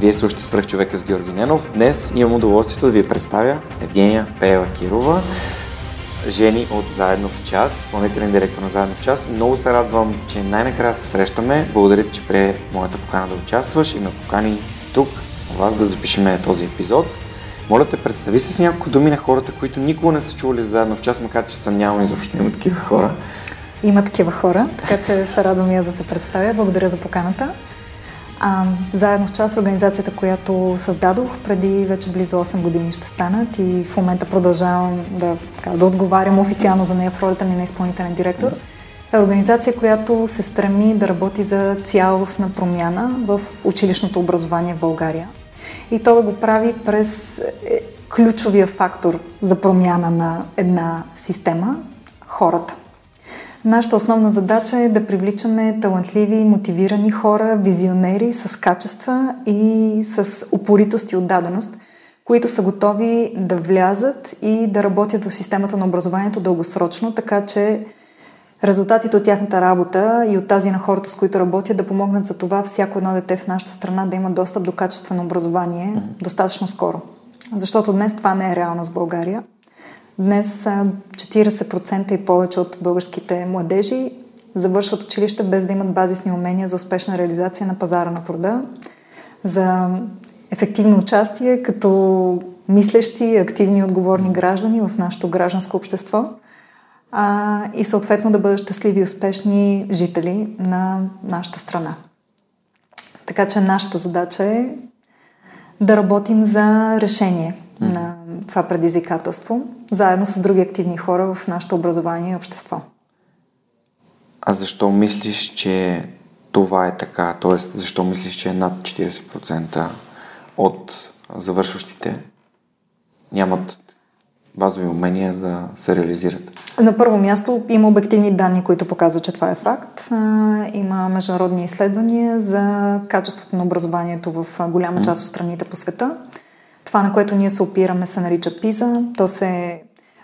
Вие слушате свръх човека с Георги Ненов. Днес имам удоволствието да ви представя Евгения Пеева Кирова, жени от Заедно в час, изпълнителен директор на Заедно в час. Много се радвам, че най-накрая се срещаме. Благодаря ти, че прие моята покана да участваш и ме покани тук, у вас да запишем този епизод. Моля те, представи се с няколко думи на хората, които никога не са чували заедно в час, макар че съмнявам изобщо има такива хора. Има такива хора, така че се радвам я да се представя. Благодаря за поканата. А, заедно в час организацията, която създадох преди вече близо 8 години ще станат и в момента продължавам да, така, да отговарям официално за нея в ролята ми на изпълнителен директор. Е организация, която се стреми да работи за цялостна промяна в училищното образование в България. И то да го прави през е, ключовия фактор за промяна на една система хората. Нашата основна задача е да привличаме талантливи, мотивирани хора, визионери с качества и с упоритост и отдаденост, които са готови да влязат и да работят в системата на образованието дългосрочно, така че резултатите от тяхната работа и от тази на хората, с които работят, да помогнат за това всяко едно дете в нашата страна да има достъп до качествено образование mm-hmm. достатъчно скоро. Защото днес това не е реалност в България. Днес 40% и повече от българските младежи завършват училище без да имат базисни умения за успешна реализация на пазара на труда, за ефективно участие като мислещи, активни и отговорни граждани в нашето гражданско общество а, и съответно да бъдат щастливи и успешни жители на нашата страна. Така че нашата задача е да работим за решение на това предизвикателство, заедно с други активни хора в нашето образование и общество. А защо мислиш, че това е така? Тоест, защо мислиш, че е над 40% от завършващите нямат базови умения да се реализират? На първо място има обективни данни, които показват, че това е факт. Има международни изследвания за качеството на образованието в голяма част от страните по света. Това, на което ние се опираме, се нарича ПИЗа. То се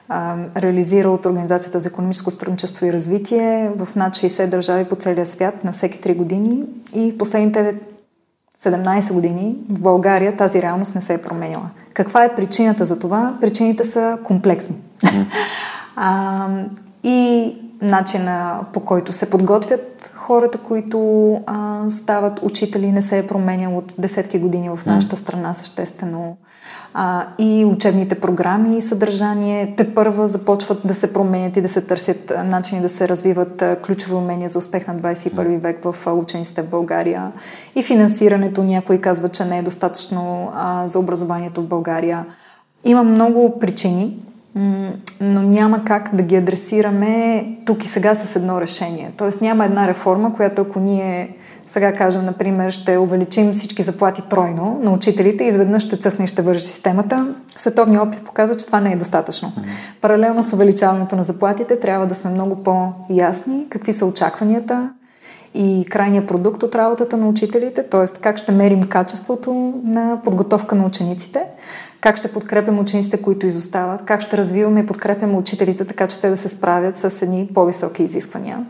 а, реализира от Организацията за економическо сътрудничество и развитие в над 60 държави по целия свят на всеки 3 години. И в последните 17 години в България тази реалност не се е променяла. Каква е причината за това? Причините са комплексни. а, и начина по който се подготвят хората, които а, стават учители, не се е променял от десетки години в нашата страна съществено. А, и учебните програми и съдържание те първа започват да се променят и да се търсят начини да се развиват ключови умения за успех на 21 век в учениците в България. И финансирането, някои казват, че не е достатъчно а, за образованието в България. Има много причини, но няма как да ги адресираме тук и сега с едно решение. Тоест няма една реформа, която ако ние сега кажем, например, ще увеличим всички заплати тройно на учителите и изведнъж ще цъфне и ще вържи системата, световният опит показва, че това не е достатъчно. Паралелно с увеличаването на заплатите трябва да сме много по-ясни какви са очакванията и крайния продукт от работата на учителите, т.е. как ще мерим качеството на подготовка на учениците, как ще подкрепим учениците, които изостават, как ще развиваме и подкрепяме учителите, така че те да се справят с едни по-високи изисквания.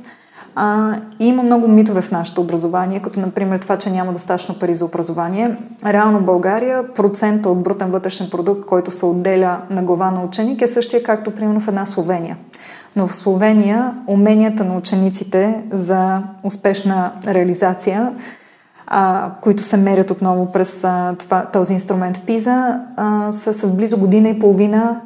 А, и има много митове в нашето образование, като например това, че няма достатъчно пари за образование. Реално в България процента от брутен вътрешен продукт, който се отделя на глава на ученик е същия както примерно в една Словения. Но в Словения уменията на учениците за успешна реализация а, които се мерят отново през а, това, този инструмент ПИЗа, а, са с близо година и половина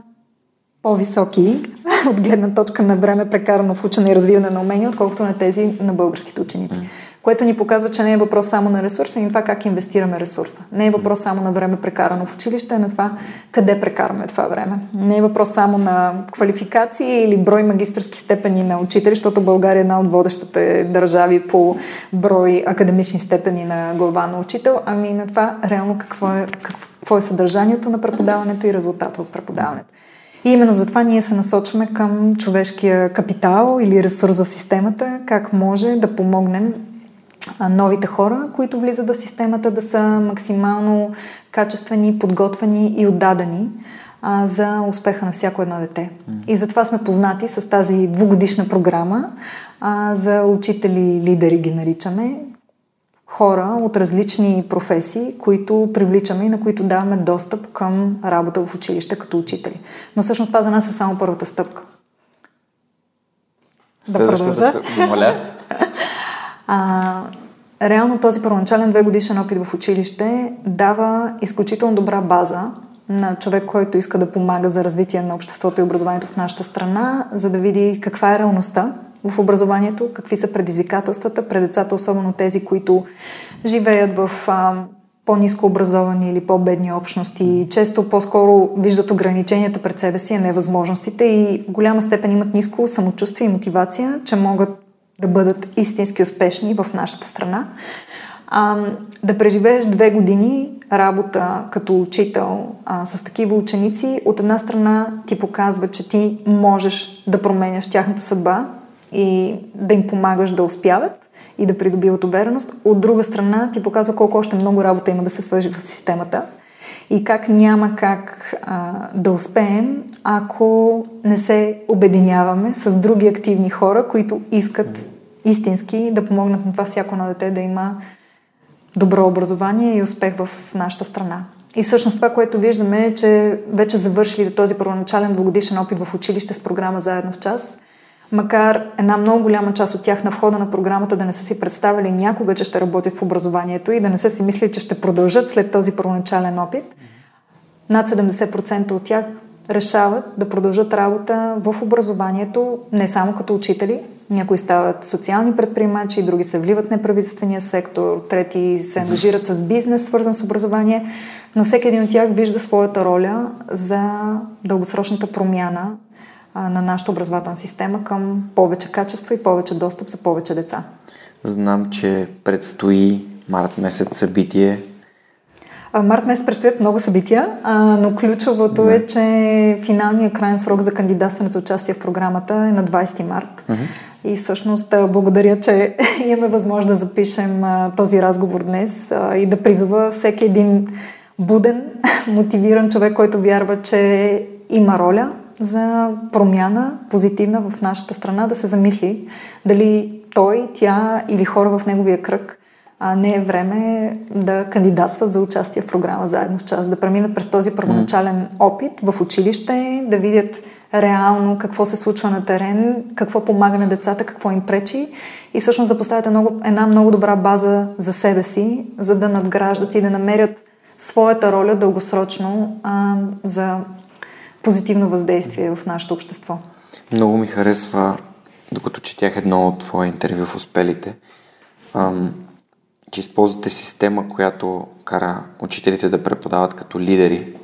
по-високи от гледна точка на време прекарано в учене и развиване на умения, отколкото на тези на българските ученици. Което ни показва, че не е въпрос само на ресурса, и на това как инвестираме ресурса. Не е въпрос само на време прекарано в училище, а на това къде прекараме това време. Не е въпрос само на квалификации или брой магистърски степени на учители, защото България е една от водещите държави по брой академични степени на глава на учител, ами на това реално какво е, какво е съдържанието на преподаването и резултата от преподаването. И именно затова ние се насочваме към човешкия капитал или ресурс в системата, как може да помогнем новите хора, които влизат в системата, да са максимално качествени, подготвени и отдадени а, за успеха на всяко едно дете. И затова сме познати с тази двугодишна програма а, за учители, лидери ги наричаме, хора от различни професии, които привличаме и на които даваме достъп към работа в училище като учители. Но всъщност това за нас е само първата стъпка. Да продължа? Моля. А, реално този първоначален две годишен опит в училище дава изключително добра база на човек, който иска да помага за развитие на обществото и образованието в нашата страна, за да види каква е реалността в образованието, какви са предизвикателствата пред децата, особено тези, които живеят в а, по-низко образовани или по-бедни общности. Често по-скоро виждат ограниченията пред себе си, а не възможностите и в голяма степен имат ниско самочувствие и мотивация, че могат да бъдат истински успешни в нашата страна. А, да преживееш две години работа като учител а, с такива ученици, от една страна ти показва, че ти можеш да променяш тяхната съдба и да им помагаш да успяват и да придобиват увереност. От друга страна ти показва колко още много работа има да се свържи в системата и как няма как а, да успеем, ако не се обединяваме с други активни хора, които искат истински да помогнат на това всяко на дете да има добро образование и успех в нашата страна. И всъщност това, което виждаме е, че вече завършили този първоначален двогодишен опит в училище с програма Заедно в час, макар една много голяма част от тях на входа на програмата да не са си представили някога, че ще работят в образованието и да не са си мислили, че ще продължат след този първоначален опит, над 70% от тях решават да продължат работа в образованието, не само като учители. Някои стават социални предприемачи, други се вливат в неправителствения сектор, трети се ангажират с бизнес, свързан с образование, но всеки един от тях вижда своята роля за дългосрочната промяна на нашата образователна система към повече качество и повече достъп за повече деца. Знам, че предстои март месец събитие Март месец предстоят много събития, но ключовото да. е, че финалният крайен срок за кандидатстване за участие в програмата е на 20 март. Uh-huh. И всъщност благодаря, че имаме възможност да запишем този разговор днес и да призова всеки един буден, мотивиран човек, който вярва, че има роля за промяна позитивна в нашата страна, да се замисли дали той, тя или хора в неговия кръг а не е време да кандидатства за участие в програма заедно в час, да преминат през този първоначален опит в училище, да видят реално какво се случва на терен, какво помага на децата, какво им пречи и всъщност да поставят много, една много добра база за себе си, за да надграждат и да намерят своята роля дългосрочно а, за позитивно въздействие в нашето общество. Много ми харесва, докато четях едно от твое интервю в Успелите, ам, че използвате система, която кара учителите да преподават като лидери.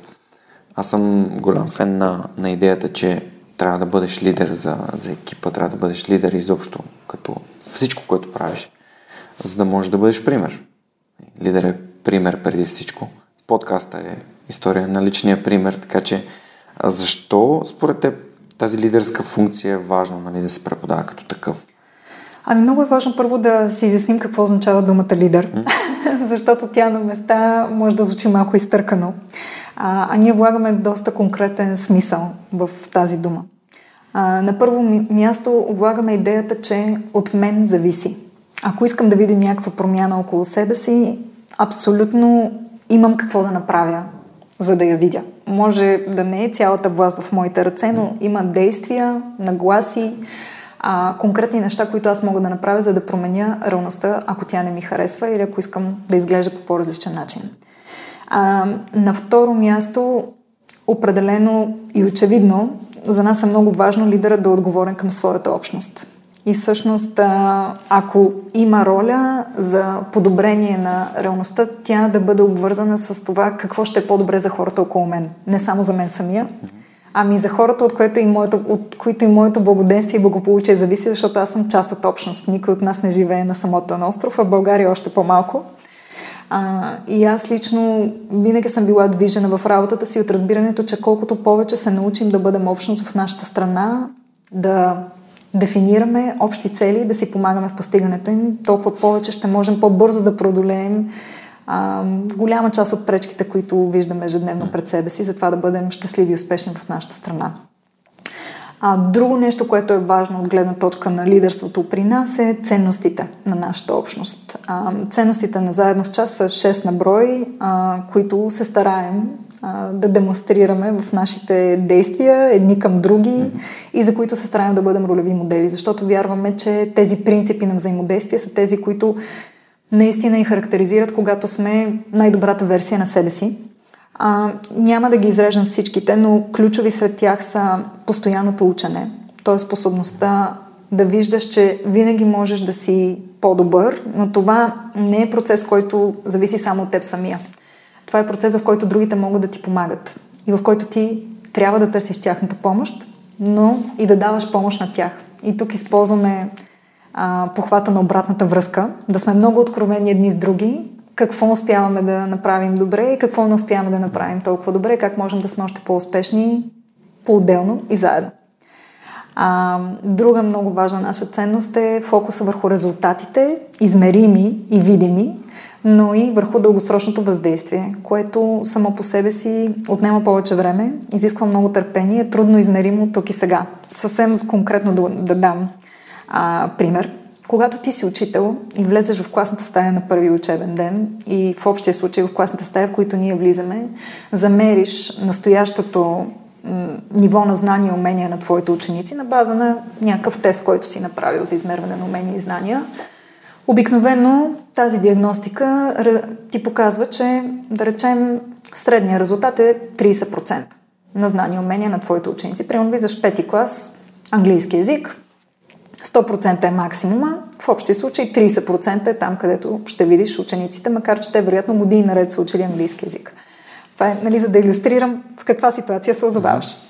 Аз съм голям фен на, на идеята, че трябва да бъдеш лидер за, за екипа, трябва да бъдеш лидер изобщо, като всичко, което правиш, за да можеш да бъдеш пример. Лидер е пример преди всичко. Подкаста е история на личния пример, така че защо според теб тази лидерска функция е важно нали, да се преподава като такъв? Ами много е важно първо да си изясним какво означава думата лидер, mm. защото тя на места може да звучи малко изтъркано. А, а ние влагаме доста конкретен смисъл в тази дума. А, на първо място влагаме идеята, че от мен зависи. Ако искам да видя някаква промяна около себе си, абсолютно имам какво да направя, за да я видя. Може да не е цялата власт в моите ръце, но има действия, нагласи, а, конкретни неща, които аз мога да направя, за да променя реалността, ако тя не ми харесва или ако искам да изглежда по по-различен начин. А, на второ място, определено и очевидно, за нас е много важно лидерът да е отговорен към своята общност. И всъщност, ако има роля за подобрение на реалността, тя да бъде обвързана с това какво ще е по-добре за хората около мен. Не само за мен самия, ами за хората, от, което и моето, от които и моето благоденствие и благополучие зависи, защото аз съм част от общност. Никой от нас не живее на самото на остров, а България още по-малко. А, и аз лично винаги съм била движена в работата си от разбирането, че колкото повече се научим да бъдем общност в нашата страна, да дефинираме общи цели, да си помагаме в постигането им, толкова повече ще можем по-бързо да преодолеем а, голяма част от пречките, които виждаме ежедневно пред себе си, за това да бъдем щастливи и успешни в нашата страна. А, друго нещо, което е важно от гледна точка на лидерството при нас е ценностите на нашата общност. А, ценностите на заедно в час са 6 на брой, а, които се стараем а, да демонстрираме в нашите действия едни към други mm-hmm. и за които се стараем да бъдем ролеви модели, защото вярваме, че тези принципи на взаимодействие са тези, които наистина и характеризират, когато сме най-добрата версия на себе си. А, няма да ги изрежам всичките, но ключови сред тях са постоянното учене, т.е. способността да виждаш, че винаги можеш да си по-добър, но това не е процес, който зависи само от теб самия. Това е процес, в който другите могат да ти помагат и в който ти трябва да търсиш тяхната помощ, но и да даваш помощ на тях. И тук използваме а, похвата на обратната връзка, да сме много откровени едни с други, какво успяваме да направим добре и какво не успяваме да направим толкова добре, как можем да сме още по-успешни по-отделно и заедно. А, друга много важна наша ценност е фокуса върху резултатите, измерими и видими, но и върху дългосрочното въздействие, което само по себе си отнема повече време, изисква много търпение, трудно измеримо тук и сега. Съвсем конкретно да, да дам а, пример. Когато ти си учител и влезеш в класната стая на първи учебен ден и в общия случай в класната стая, в които ние влизаме, замериш настоящото ниво на знания и умения на твоите ученици на база на някакъв тест, който си направил за измерване на умения и знания. Обикновено тази диагностика ти показва, че да речем средния резултат е 30% на знания и умения на твоите ученици. Примерно влизаш пети клас, английски язик, 100% е максимума, в общия случай 30% е там, където ще видиш учениците, макар че те вероятно години наред са учили английски язик. Това е, нали, за да иллюстрирам в каква ситуация се озоваваш.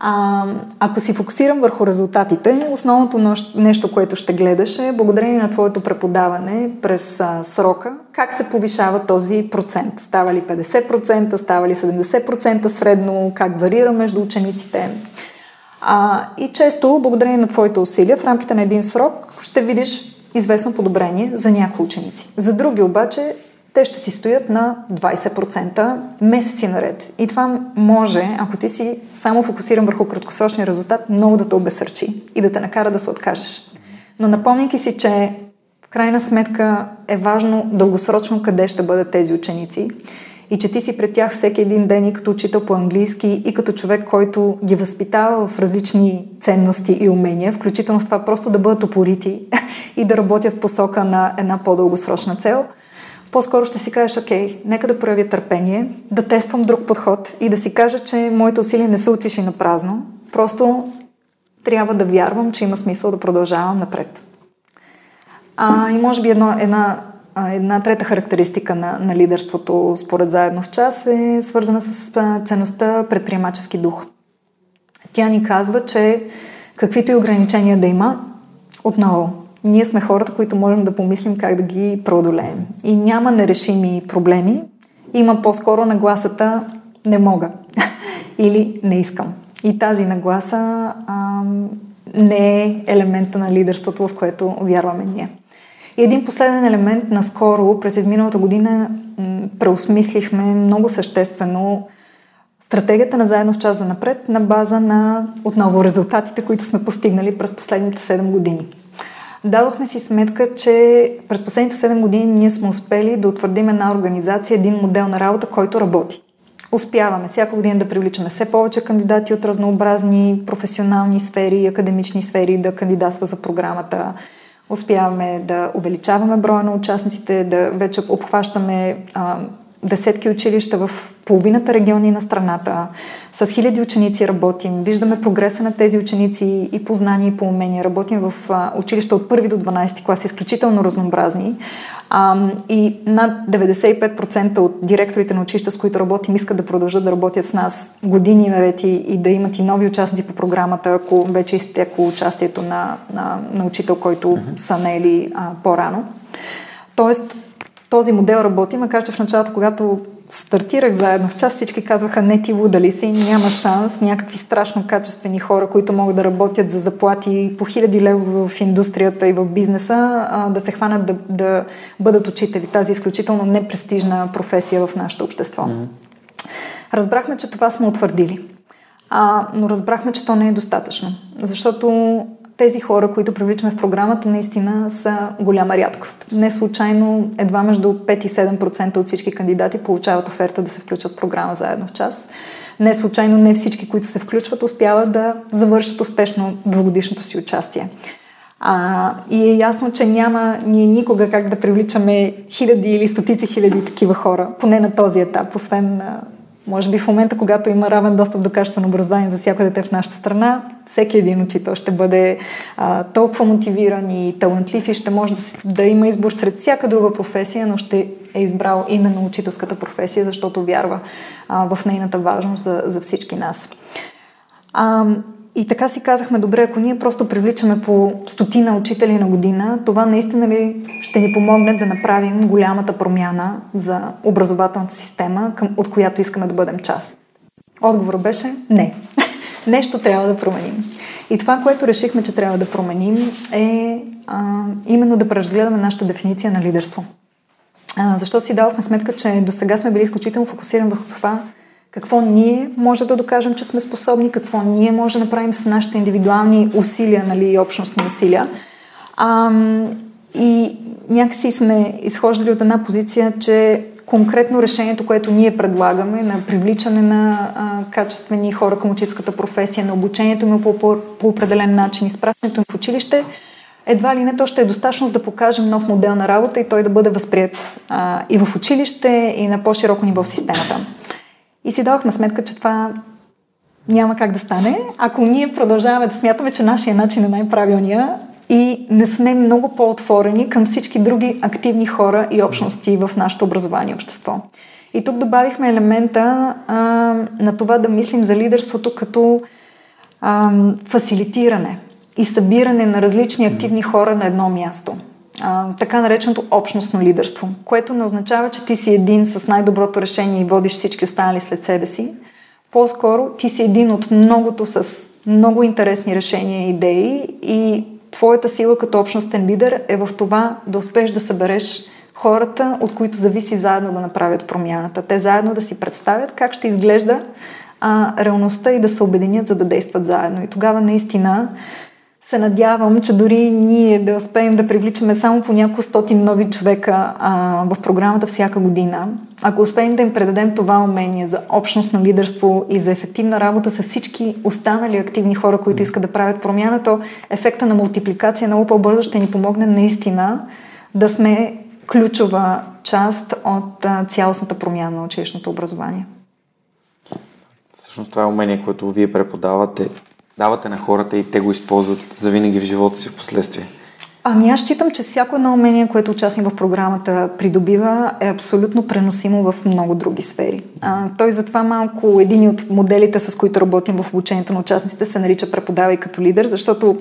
А, ако си фокусирам върху резултатите, основното нещо, което ще гледаш е благодарение на твоето преподаване през а, срока, как се повишава този процент. Става ли 50%, става ли 70% средно, как варира между учениците. А, и често, благодарение на твоите усилия, в рамките на един срок ще видиш известно подобрение за някои ученици. За други обаче те ще си стоят на 20% месеци наред. И това може, ако ти си само фокусиран върху краткосрочния резултат, много да те обесърчи и да те накара да се откажеш. Но напомняйки си, че в крайна сметка е важно дългосрочно къде ще бъдат тези ученици и че ти си пред тях всеки един ден и като учител по английски и като човек, който ги възпитава в различни ценности и умения, включително в това просто да бъдат опорити и да работят в посока на една по-дългосрочна цел – по-скоро ще си кажеш, окей, нека да проявя търпение, да тествам друг подход и да си кажа, че моите усилия не са отишли на празно. Просто трябва да вярвам, че има смисъл да продължавам напред. А, и може би едно, една, една трета характеристика на, на лидерството според заедно в час е свързана с ценността предприемачески дух. Тя ни казва, че каквито и ограничения да има, отново ние сме хората, които можем да помислим как да ги преодолеем. И няма нерешими проблеми, има по-скоро нагласата не мога или не искам. И тази нагласа а, не е елемента на лидерството, в което вярваме ние. И един последен елемент, наскоро, през изминалата година, преосмислихме много съществено стратегията на заедно в час за напред на база на отново резултатите, които сме постигнали през последните 7 години дадохме си сметка, че през последните 7 години ние сме успели да утвърдим една организация, един модел на работа, който работи. Успяваме всяка година да привличаме все повече кандидати от разнообразни професионални сфери, академични сфери да кандидатства за програмата. Успяваме да увеличаваме броя на участниците, да вече обхващаме а, десетки училища в половината региони на страната. С хиляди ученици работим. Виждаме прогреса на тези ученици и познания и по умения. Работим в училища от първи до 12 клас, изключително разнообразни. И над 95% от директорите на училища, с които работим, искат да продължат да работят с нас години наред и, да имат и нови участници по програмата, ако вече изтекло участието на, на, на учител, който mm-hmm. са наели а, по-рано. Тоест, този модел работи, макар че в началото, когато стартирах заедно в час, всички казваха, не ти луда ли си, няма шанс, някакви страшно качествени хора, които могат да работят за заплати по хиляди лева в индустрията и в бизнеса, да се хванат да, да бъдат учители. Тази изключително непрестижна професия в нашето общество. Mm-hmm. Разбрахме, че това сме утвърдили. А, но разбрахме, че то не е достатъчно. Защото тези хора, които привличаме в програмата, наистина са голяма рядкост. Не случайно едва между 5 и 7% от всички кандидати получават оферта да се включат в програма заедно в час. Не случайно не всички, които се включват, успяват да завършат успешно двогодишното си участие. А, и е ясно, че няма ние никога как да привличаме хиляди или стотици хиляди такива хора, поне на този етап, освен може би в момента, когато има равен достъп до качествено образование за всяко дете в нашата страна, всеки един учител ще бъде а, толкова мотивиран и талантлив и ще може да, да има избор сред всяка друга професия, но ще е избрал именно учителската професия, защото вярва а, в нейната важност за, за всички нас. А, и така си казахме, добре, ако ние просто привличаме по стотина учители на година, това наистина ли ще ни помогне да направим голямата промяна за образователната система, от която искаме да бъдем част? Отговорът беше не. Нещо трябва да променим. И това, което решихме, че трябва да променим е а, именно да преразгледаме нашата дефиниция на лидерство. А, защото си давахме сметка, че до сега сме били изключително фокусирани върху това какво ние може да докажем, че сме способни, какво ние може да направим с нашите индивидуални усилия нали, и общностни усилия. А, и някакси сме изхождали от една позиция, че конкретно решението, което ние предлагаме на привличане на а, качествени хора към учителската професия, на обучението им по, по, по определен начин, изпращането им в училище, едва ли не то ще е достатъчно за да покажем нов модел на работа и той да бъде възприят а, и в училище, и на по-широко ниво в системата. И си дадохме сметка, че това няма как да стане, ако ние продължаваме да смятаме, че нашия начин е най-правилния и не сме много по-отворени към всички други активни хора и общности в нашето образование и общество. И тук добавихме елемента а, на това да мислим за лидерството като а, фасилитиране и събиране на различни активни хора на едно място така нареченото общностно лидерство, което не означава, че ти си един с най-доброто решение и водиш всички останали след себе си. По-скоро ти си един от многото с много интересни решения и идеи и твоята сила като общностен лидер е в това да успееш да събереш хората, от които зависи заедно да направят промяната. Те заедно да си представят как ще изглежда а, реалността и да се обединят, за да действат заедно. И тогава наистина се надявам, че дори ние да успеем да привличаме само по няколко стотин нови човека а, в програмата всяка година, ако успеем да им предадем това умение за общностно лидерство и за ефективна работа с всички останали активни хора, които искат да правят промяна, то ефекта на мултипликация много по-бързо ще ни помогне наистина да сме ключова част от а, цялостната промяна на училищното образование. Всъщност това е умение, което вие преподавате давате на хората и те го използват за винаги в живота си в последствие? Ами аз считам, че всяко едно умение, което участник в програмата придобива, е абсолютно преносимо в много други сфери. А, той затова малко един от моделите, с които работим в обучението на участниците, се нарича преподавай като лидер, защото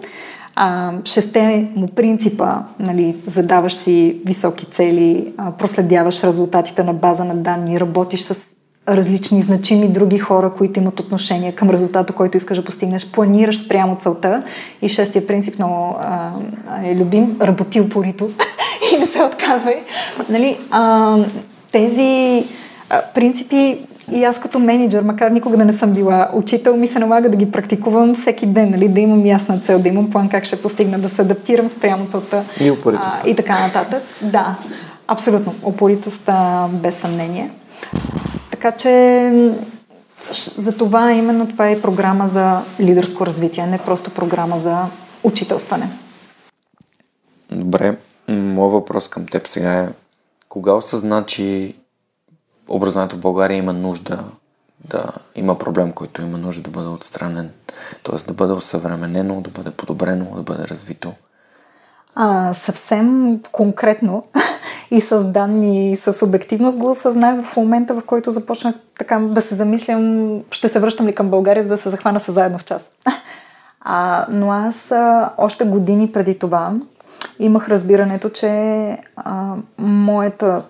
а, шесте му принципа, нали, задаваш си високи цели, а, проследяваш резултатите на база на данни, работиш с различни значими други хора, които имат отношение към резултата, който искаш да постигнеш, планираш спрямо целта. И шестия принцип много а, е любим, работи упорито и не се отказвай. Нали, а, тези а, принципи и аз като менеджер, макар никога да не съм била учител, ми се налага да ги практикувам всеки ден, нали, да имам ясна цел, да имам план как ще постигна, да се адаптирам спрямо целта. И упоритост. и така нататък. Да, абсолютно. Упоритост без съмнение. Така че за това именно това е програма за лидерско развитие, не просто програма за учителстване. Добре, моят въпрос към теб сега е кога осъзна, че образованието в България има нужда да има проблем, който има нужда да бъде отстранен, т.е. да бъде осъвременено, да бъде подобрено, да бъде развито? А, съвсем конкретно и с данни, и с обективност го осъзнах в момента, в който започнах така да се замислям, ще се връщам ли към България, за да се захвана с заедно в час. А, но аз а, още години преди това имах разбирането, че а, моята,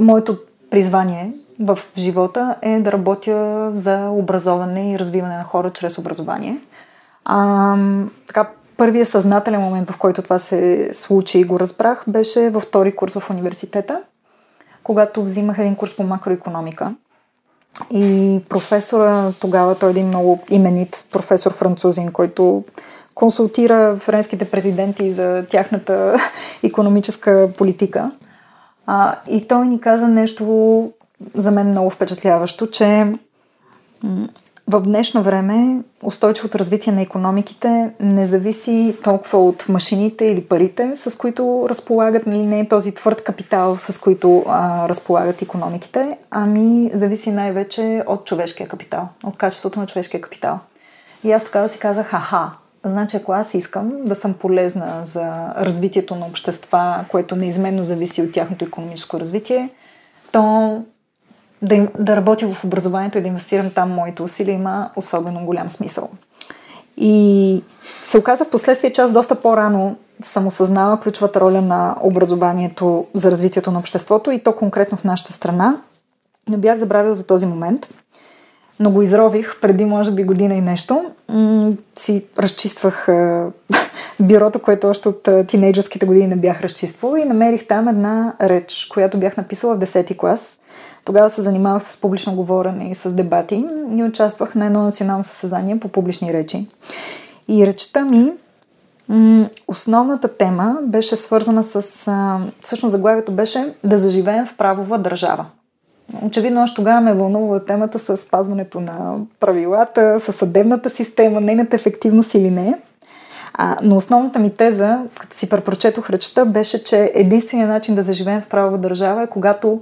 моето призвание в живота е да работя за образоване и развиване на хора чрез образование. А, така, първият съзнателен момент, в който това се случи и го разбрах, беше във втори курс в университета, когато взимах един курс по макроекономика. И професора тогава, той е един много именит професор французин, който консултира френските президенти за тяхната економическа политика. А, и той ни каза нещо за мен много впечатляващо, че в днешно време устойчивото развитие на економиките не зависи толкова от машините или парите, с които разполагат, нали, не е този твърд капитал, с които а, разполагат економиките, ами зависи най-вече от човешкия капитал, от качеството на човешкия капитал. И аз тогава си казах, аха, значи ако аз искам да съм полезна за развитието на общества, което неизменно зависи от тяхното економическо развитие, то да, да работя в образованието и да инвестирам там моите усилия има особено голям смисъл. И се оказа в последствие, че аз доста по-рано съм осъзнала ключовата роля на образованието за развитието на обществото и то конкретно в нашата страна. Не бях забравил за този момент, но го изрових преди може би година и нещо. Си разчиствах бюрото, което още от е, години не бях разчиствала и намерих там една реч, която бях написала в 10 клас тогава се занимавах с публично говорене и с дебати и участвах на едно национално състезание по публични речи. И речта ми, основната тема беше свързана с... Всъщност заглавието беше да заживеем в правова държава. Очевидно, още тогава ме вълнува темата с спазването на правилата, с съдебната система, нейната ефективност или не. А, но основната ми теза, като си препрочетох речта, беше, че единственият начин да заживеем в правова държава е когато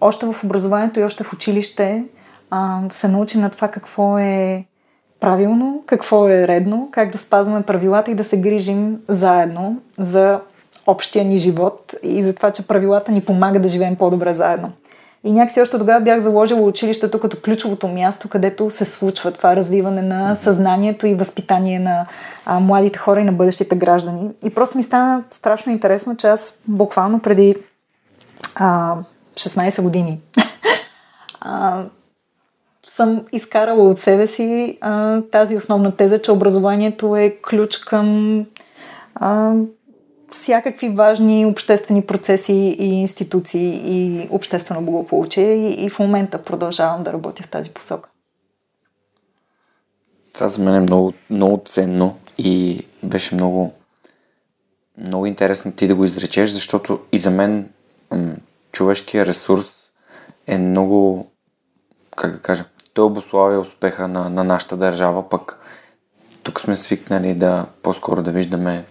още в образованието и още в училище а, се научим на това какво е правилно, какво е редно, как да спазваме правилата и да се грижим заедно за общия ни живот и за това, че правилата ни помагат да живеем по-добре заедно. И някакси още тогава бях заложила училището като ключовото място, където се случва това развиване на съзнанието и възпитание на а, младите хора и на бъдещите граждани. И просто ми стана страшно интересно, че аз буквално преди а, 16 години. а, съм изкарала от себе си а, тази основна теза, че образованието е ключ към а, всякакви важни обществени процеси и институции и обществено благополучие и, и в момента продължавам да работя в тази посока. Това за мен е много, много ценно и беше много, много интересно ти да го изречеш, защото и за мен човешкия ресурс е много, как да кажа, той обославя успеха на, на нашата държава, пък тук сме свикнали да по-скоро да виждаме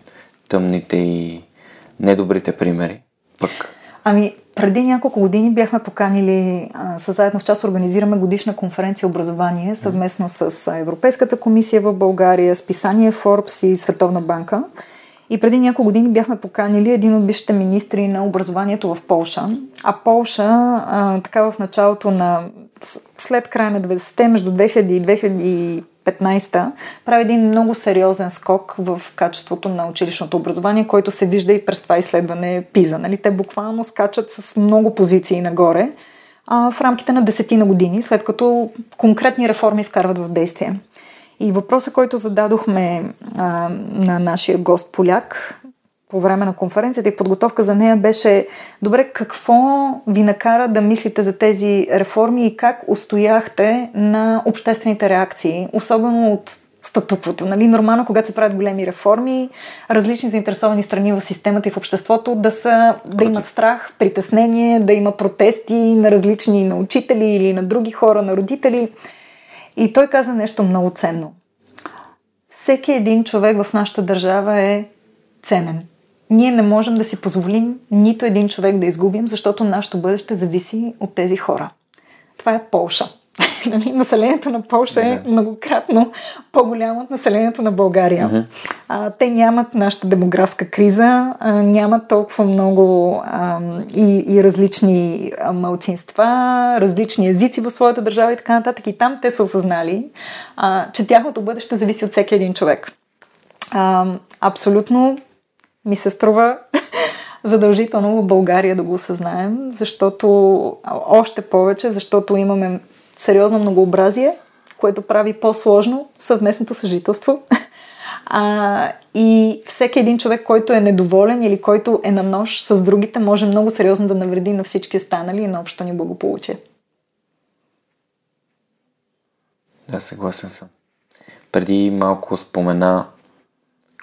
тъмните и недобрите примери. Пък Ами, преди няколко години бяхме поканили със заедно в час организираме годишна конференция образование съвместно с Европейската комисия в България, списание Forbes и Световна банка. И преди няколко години бяхме поканили един от бившите министри на образованието в Полша. А Полша, а, така в началото на след края на 90-те, между 2000 и 2015, прави един много сериозен скок в качеството на училищното образование, който се вижда и през това изследване ПИЗа. Нали? Те буквално скачат с много позиции нагоре а, в рамките на десетина години, след като конкретни реформи вкарват в действие. И въпросът, който зададохме а, на нашия гост поляк по време на конференцията и подготовка за нея беше добре, какво ви накара да мислите за тези реформи и как устояхте на обществените реакции, особено от статуквото. Нали? Нормално, когато се правят големи реформи, различни заинтересовани страни в системата и в обществото да, са, да имат страх, притеснение, да има протести на различни на учители или на други хора, на родители – и той каза нещо много ценно. Всеки един човек в нашата държава е ценен. Ние не можем да си позволим нито един човек да изгубим, защото нашето бъдеще зависи от тези хора. това е Полша. нали, населението на Польша е многократно по-голямо от населението на България. Uh-huh. А, те нямат нашата демографска криза, а, нямат толкова много а, и, и различни малцинства, различни езици в своята държава и така нататък. И там те са осъзнали, а, че тяхното бъдеще зависи от всеки един човек. А, абсолютно ми се струва задължително в България да го осъзнаем, защото още повече, защото имаме сериозно многообразие, което прави по-сложно съвместното съжителство. А, и всеки един човек, който е недоволен или който е на нож с другите, може много сериозно да навреди на всички останали и на общо ни благополучие. Да, съгласен съм. Преди малко спомена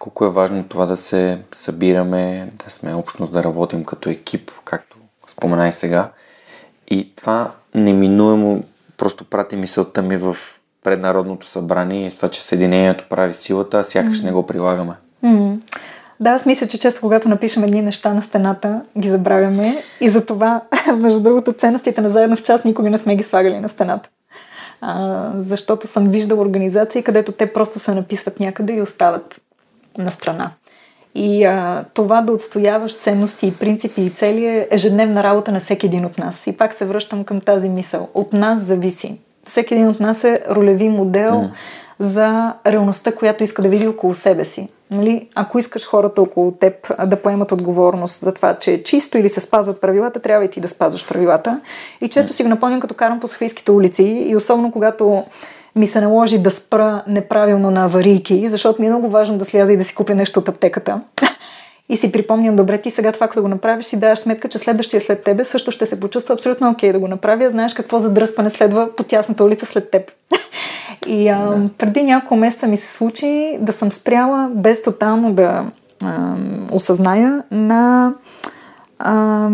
колко е важно това да се събираме, да сме общност, да работим като екип, както спомена и сега. И това неминуемо просто прати мисълта ми в преднародното събрание и с това, че Съединението прави силата, а сякаш mm. не го прилагаме. Mm. Да, аз мисля, че често когато напишем едни неща на стената, ги забравяме и за това, между другото, ценностите на заедно в час никога не сме ги слагали на стената. А, защото съм виждала организации, където те просто се написват някъде и остават на страна. И а, това да отстояваш ценности и принципи и цели е ежедневна работа на всеки един от нас. И пак се връщам към тази мисъл. От нас зависи. Всеки един от нас е ролеви модел mm. за реалността, която иска да види около себе си. Нали? Ако искаш хората около теб да поемат отговорност за това, че е чисто или се спазват правилата, трябва и ти да спазваш правилата. И често си го напомням, като карам по Софийските улици и особено когато ми се наложи да спра неправилно на аварийки, защото ми е много важно да сляза и да си купя нещо от аптеката. И си припомням, добре, ти сега това, като го направиш, си даваш сметка, че следващия след тебе също ще се почувства абсолютно окей okay да го направя. Знаеш какво задръстване следва по тясната улица след теб. И а, да. преди няколко месеца ми се случи да съм спряла без тотално да а, осъзная на а,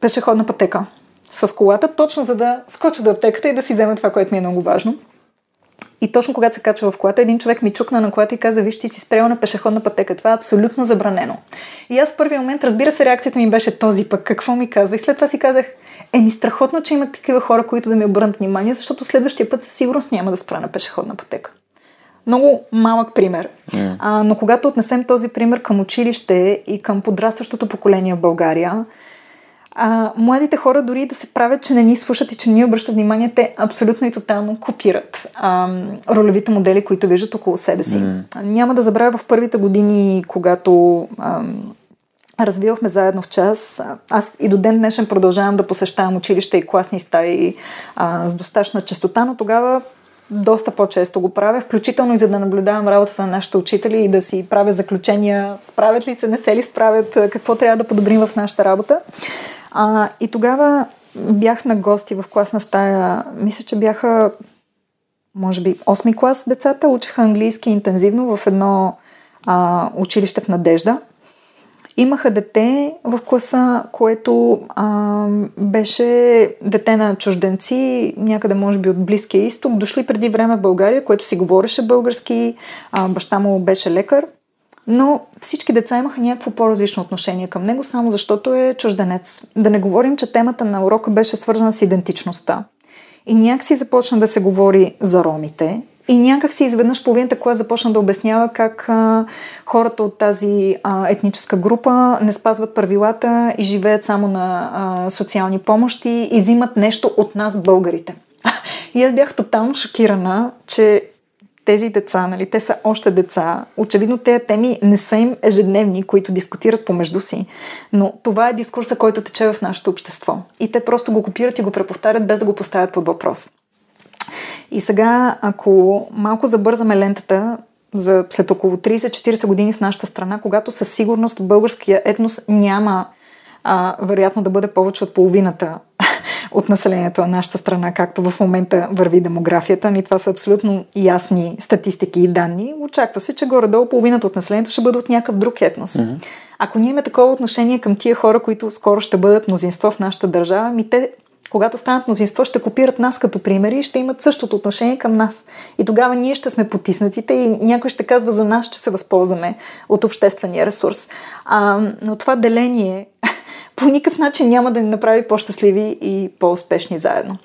пешеходна пътека с колата, точно за да скоча до аптеката и да си взема това, което ми е много важно. И точно когато се качва в колата, един човек ми чукна на колата и каза, виж, ти си спрял на пешеходна пътека. Това е абсолютно забранено. И аз в първи момент, разбира се, реакцията ми беше този пък, какво ми казва. И след това си казах, еми страхотно, че има такива хора, които да ми обърнат внимание, защото следващия път със сигурност няма да спра на пешеходна пътека. Много малък пример. Mm. А, но когато отнесем този пример към училище и към подрастващото поколение в България, а, младите хора дори да се правят, че не ни слушат и че ни обръщат внимание, те абсолютно и тотално копират а, ролевите модели, които виждат около себе си. Mm. Няма да забравя в първите години, когато а, развивахме заедно в час. Аз и до ден днешен продължавам да посещавам училища и класни стаи а, с достатъчна частота, но тогава доста по-често го правя, включително и за да наблюдавам работата на нашите учители и да си правя заключения, справят ли се, не се ли справят, какво трябва да подобрим в нашата работа. А, и тогава бях на гости в класна стая. Мисля, че бяха, може би, 8 клас децата. Учеха английски интензивно в едно а, училище в Надежда. Имаха дете в класа, което а, беше дете на чужденци, някъде може би от Близкия изток, дошли преди време в България, което си говореше български, а, баща му беше лекар. Но всички деца имаха някакво по-различно отношение към него, само защото е чужденец. Да не говорим, че темата на урока беше свързана с идентичността. И някакси започна да се говори за ромите, и някак си изведнъж половината клас започна да обяснява как а, хората от тази а, етническа група не спазват правилата и живеят само на а, социални помощи и взимат нещо от нас, българите. И аз бях тотално шокирана, че тези деца, нали, те са още деца. Очевидно тези теми не са им ежедневни, които дискутират помежду си. Но това е дискурса, който тече в нашето общество. И те просто го копират и го преповтарят, без да го поставят под въпрос. И сега, ако малко забързаме лентата, за след около 30-40 години в нашата страна, когато със сигурност българския етнос няма а, вероятно да бъде повече от половината от населението на нашата страна, както в момента върви демографията ни. Това са абсолютно ясни статистики и данни. Очаква се, че горе-долу половината от населението ще бъде от някакъв друг етнос. Mm-hmm. Ако ние имаме такова отношение към тия хора, които скоро ще бъдат мнозинство в нашата държава, ми те когато станат мнозинство, ще копират нас като примери и ще имат същото отношение към нас. И тогава ние ще сме потиснатите и някой ще казва за нас, че се възползваме от обществения ресурс. А, но това деление по никакъв начин няма да ни направи по-щастливи и по-успешни заедно.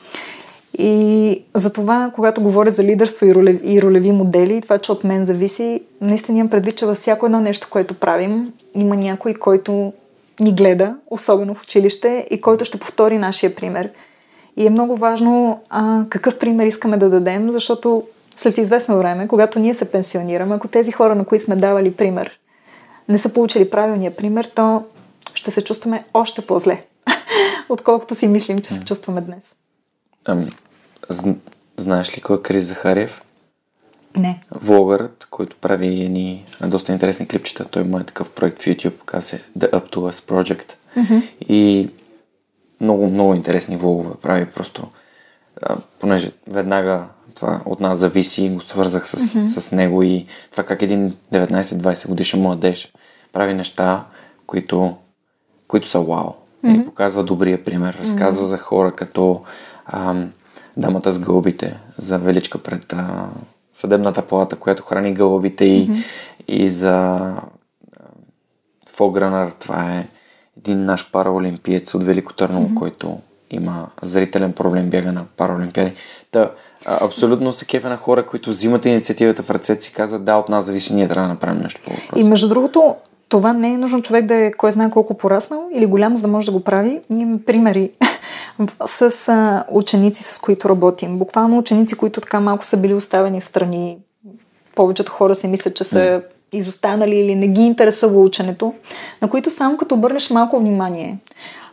И затова, когато говоря за лидерство и ролеви, и ролеви модели, това, че от мен зависи, наистина имам предвид, че във всяко едно нещо, което правим, има някой, който ни гледа, особено в училище, и който ще повтори нашия пример. И е много важно а, какъв пример искаме да дадем, защото след известно време, когато ние се пенсионираме, ако тези хора, на които сме давали пример, не са получили правилния пример, то ще се чувстваме още по-зле, отколкото си мислим, че се чувстваме днес. Ами, знаеш ли кой е Крис Захариев? Не. Влогърът, който прави едни доста интересни клипчета. Той има такъв проект в YouTube, казва се The Up to Us Project. Mm-hmm. И много, много интересни влогове прави просто. А, понеже веднага това от нас зависи, го свързах с, mm-hmm. с него и това как един 19-20 годишен младеж прави неща, които, които са вау. Mm-hmm. И показва добрия пример. Разказва mm-hmm. за хора като ам, дамата с гълбите, за величка пред а, съдебната палата, която храни гълбите и, mm-hmm. и за Фогранър. Това е един наш параолимпиец от Велико Търново, mm-hmm. който има зрителен проблем, бяга на параолимпиади. Та, абсолютно се кефе на хора, които взимат инициативата в ръцете си, казват да, от нас зависи, ние трябва да направим нещо по въпроса. И между другото, това не е нужно човек да е кой знае колко пораснал или голям, за да може да го прави. Ние имаме примери с а, ученици, с които работим. Буквално ученици, които така малко са били оставени в страни. Повечето хора си мислят, че са изостанали или не ги интересува ученето, на които само като обърнеш малко внимание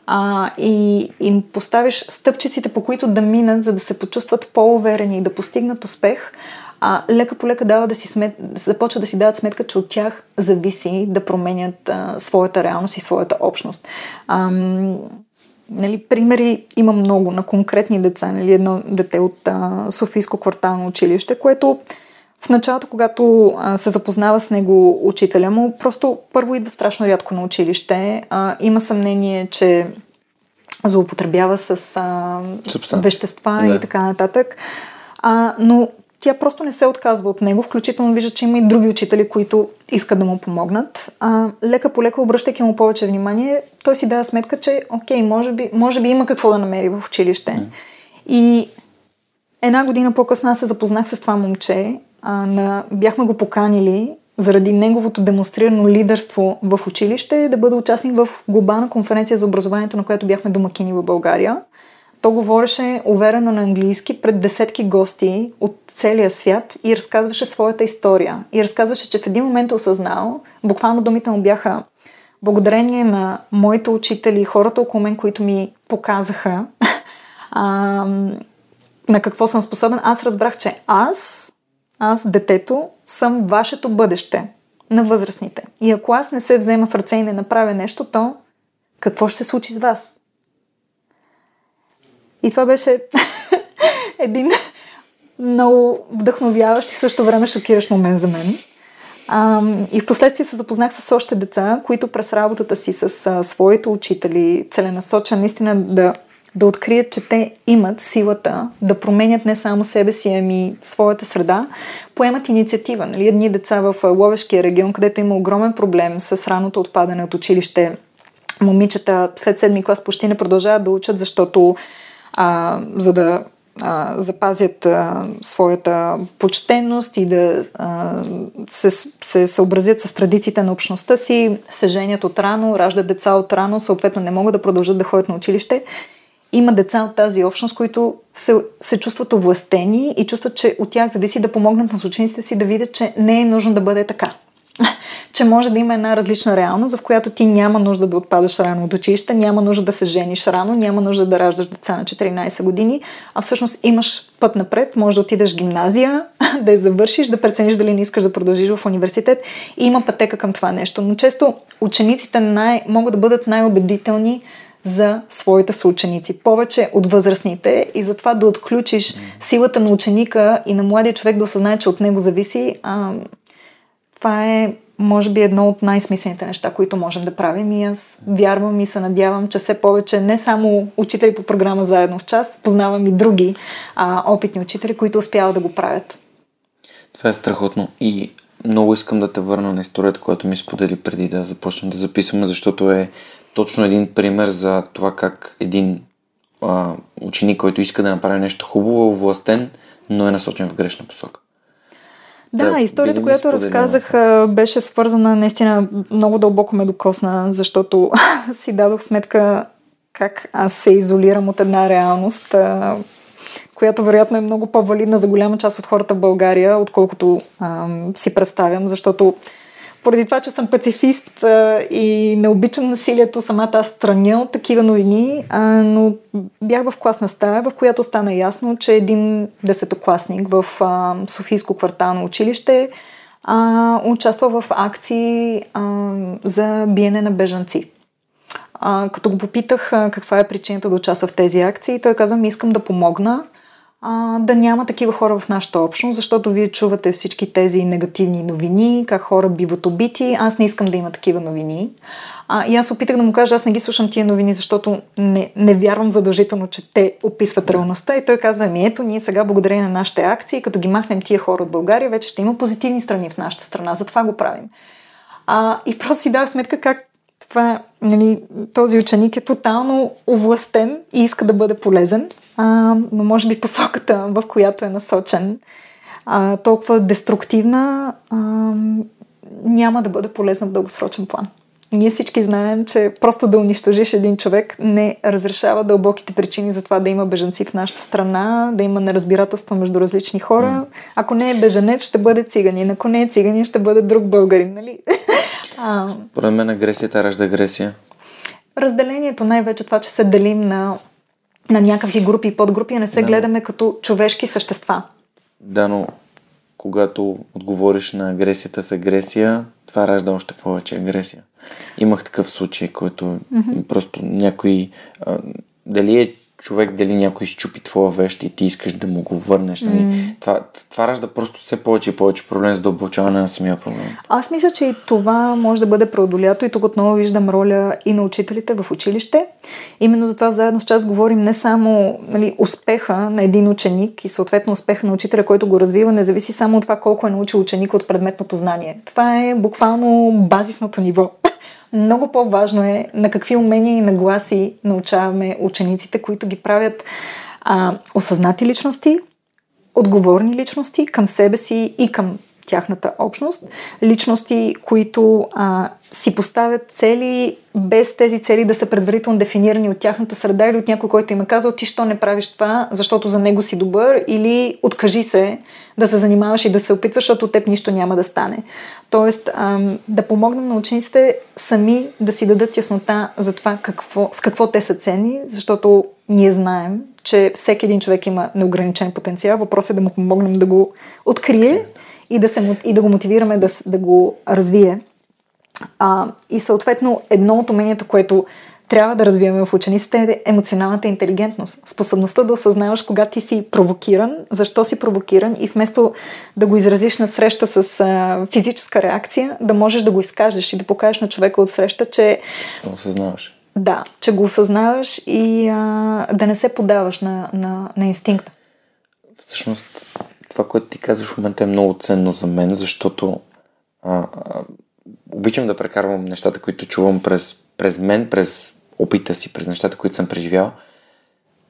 а, и им поставиш стъпчиците, по които да минат, за да се почувстват по-уверени и да постигнат успех, а, лека по лека дава да си смет, започва да си дават сметка, че от тях зависи да променят а, своята реалност и своята общност. А, нали, примери има много на конкретни деца. Нали, едно дете от а, Софийско квартално училище, което в началото, когато а, се запознава с него учителя му, просто първо идва страшно рядко на училище. А, има съмнение, че злоупотребява с а, вещества да. и така нататък. А, но тя просто не се отказва от него, включително вижда, че има и други учители, които искат да му помогнат. А, лека по лека, обръщайки му повече внимание, той си дава сметка, че окей, може би, може би има какво да намери в училище. Mm. И една година по-късно аз се запознах с това момче. А, на, бяхме го поканили заради неговото демонстрирано лидерство в училище да бъде участник в глобална конференция за образованието, на която бяхме домакини в България. То говореше уверено на английски пред десетки гости от целия свят и разказваше своята история. И разказваше, че в един момент е осъзнал, буквално думите му бяха благодарение на моите учители и хората около мен, които ми показаха а, на какво съм способен, аз разбрах, че аз, аз, детето, съм вашето бъдеще на възрастните. И ако аз не се взема в ръце и не направя нещо, то какво ще се случи с вас? И това беше един много вдъхновяващ и също време шокиращ момент за мен. А, и в последствие се запознах с още деца, които през работата си с а, своите учители целенасоча наистина да, да открият, че те имат силата да променят не само себе си, ами своята среда, поемат инициатива. Нали? Едни деца в Ловешкия регион, където има огромен проблем с раното отпадане от училище, момичета след седми клас почти не продължават да учат, защото а, за да а, запазят а, своята почтенност и да а, се, се съобразят с традициите на общността си, се женят от рано, раждат деца от рано, съответно не могат да продължат да ходят на училище. Има деца от тази общност, които се, се чувстват овластени и чувстват, че от тях зависи да помогнат на учениците си да видят, че не е нужно да бъде така че може да има една различна реалност, в която ти няма нужда да отпадаш рано от училище, няма нужда да се жениш рано, няма нужда да раждаш деца на 14 години, а всъщност имаш път напред, може да отидеш в гимназия, да я завършиш, да прецениш дали не искаш да продължиш в университет и има пътека към това нещо. Но често учениците най- могат да бъдат най-убедителни за своите съученици, повече от възрастните и затова да отключиш силата на ученика и на младия човек да осъзнае, че от него зависи, а, това е, може би, едно от най-смислените неща, които можем да правим и аз вярвам и се надявам, че все повече не само учители по програма Заедно в час, познавам и други а, опитни учители, които успяват да го правят. Това е страхотно и много искам да те върна на историята, която ми сподели преди да започнем да записваме, защото е точно един пример за това как един а, ученик, който иска да направи нещо хубаво, властен, но е насочен в грешна посока. Да, да историята, която разказах, беше свързана наистина много дълбоко ме докосна, защото си дадох сметка как аз се изолирам от една реалност, която вероятно е много по-валидна за голяма част от хората в България, отколкото ам, си представям, защото поради това, че съм пацифист а, и не обичам насилието, самата аз страня от такива новини, а, но бях в класна стая, в която стана ясно, че един десетокласник в а, Софийско квартално училище а, участва в акции а, за биене на бежанци. А, като го попитах а, каква е причината да участва в тези акции, той каза ми искам да помогна а, да няма такива хора в нашата общност, защото вие чувате всички тези негативни новини, как хора биват убити. Аз не искам да има такива новини. А, и аз опитах да му кажа, аз не ги слушам тия новини, защото не, не вярвам задължително, че те описват реалността. И той казва, ми ето, ние сега благодарение на нашите акции, като ги махнем тия хора от България, вече ще има позитивни страни в нашата страна. Затова го правим. А, и просто си дах сметка как това, нали, този ученик е тотално овластен и иска да бъде полезен а, но може би посоката, в която е насочен, а, толкова деструктивна, а, няма да бъде полезна в дългосрочен план. Ние всички знаем, че просто да унищожиш един човек не разрешава дълбоките причини за това да има бежанци в нашата страна, да има неразбирателство между различни хора. Ако не е бежанец, ще бъде циганин. Ако не е циганин, ще бъде друг българин. Нали? Според мен агресията ражда агресия. Разделението най-вече това, че се делим на на някакви групи и подгрупи, а не се да. гледаме като човешки същества. Да, но когато отговориш на агресията с агресия, това ражда още повече агресия. Имах такъв случай, който mm-hmm. просто някой... А, дали е човек дали някой щупи твоя вещ и ти искаш да му го върнеш. Mm. Това, това ражда просто все повече и повече проблем за дълбочаване на самия проблем. Аз мисля, че и това може да бъде преодолято и тук отново виждам роля и на учителите в училище. Именно за това заедно в час говорим не само нали, успеха на един ученик и съответно успеха на учителя, който го развива, не зависи само от това колко е научил ученик от предметното знание. Това е буквално базисното ниво. Много по-важно е на какви умения и нагласи научаваме учениците, които ги правят а, осъзнати личности, отговорни личности към себе си и към тяхната общност. Личности, които а, си поставят цели без тези цели да са предварително дефинирани от тяхната среда или от някой, който им е казал ти що не правиш това, защото за него си добър или откажи се да се занимаваш и да се опитваш, защото от теб нищо няма да стане. Тоест да помогнем на учениците сами да си дадат яснота за това какво, с какво те са ценни, защото ние знаем, че всеки един човек има неограничен потенциал. Въпросът е да му помогнем да го открие и да, се, и да го мотивираме да, да го развие. А, и съответно, едно от уменията, което трябва да развиваме в учениците е емоционалната интелигентност. Способността да осъзнаваш кога ти си провокиран, защо си провокиран и вместо да го изразиш на среща с а, физическа реакция, да можеш да го изкажеш и да покажеш на човека от среща, че... Да осъзнаваш. Да, че го осъзнаваш и а, да не се подаваш на, на, на инстинкта. Всъщност, това, което ти казваш в момента е много ценно за мен, защото а, а, обичам да прекарвам нещата, които чувам през, през мен, през опита си, през нещата, които съм преживял.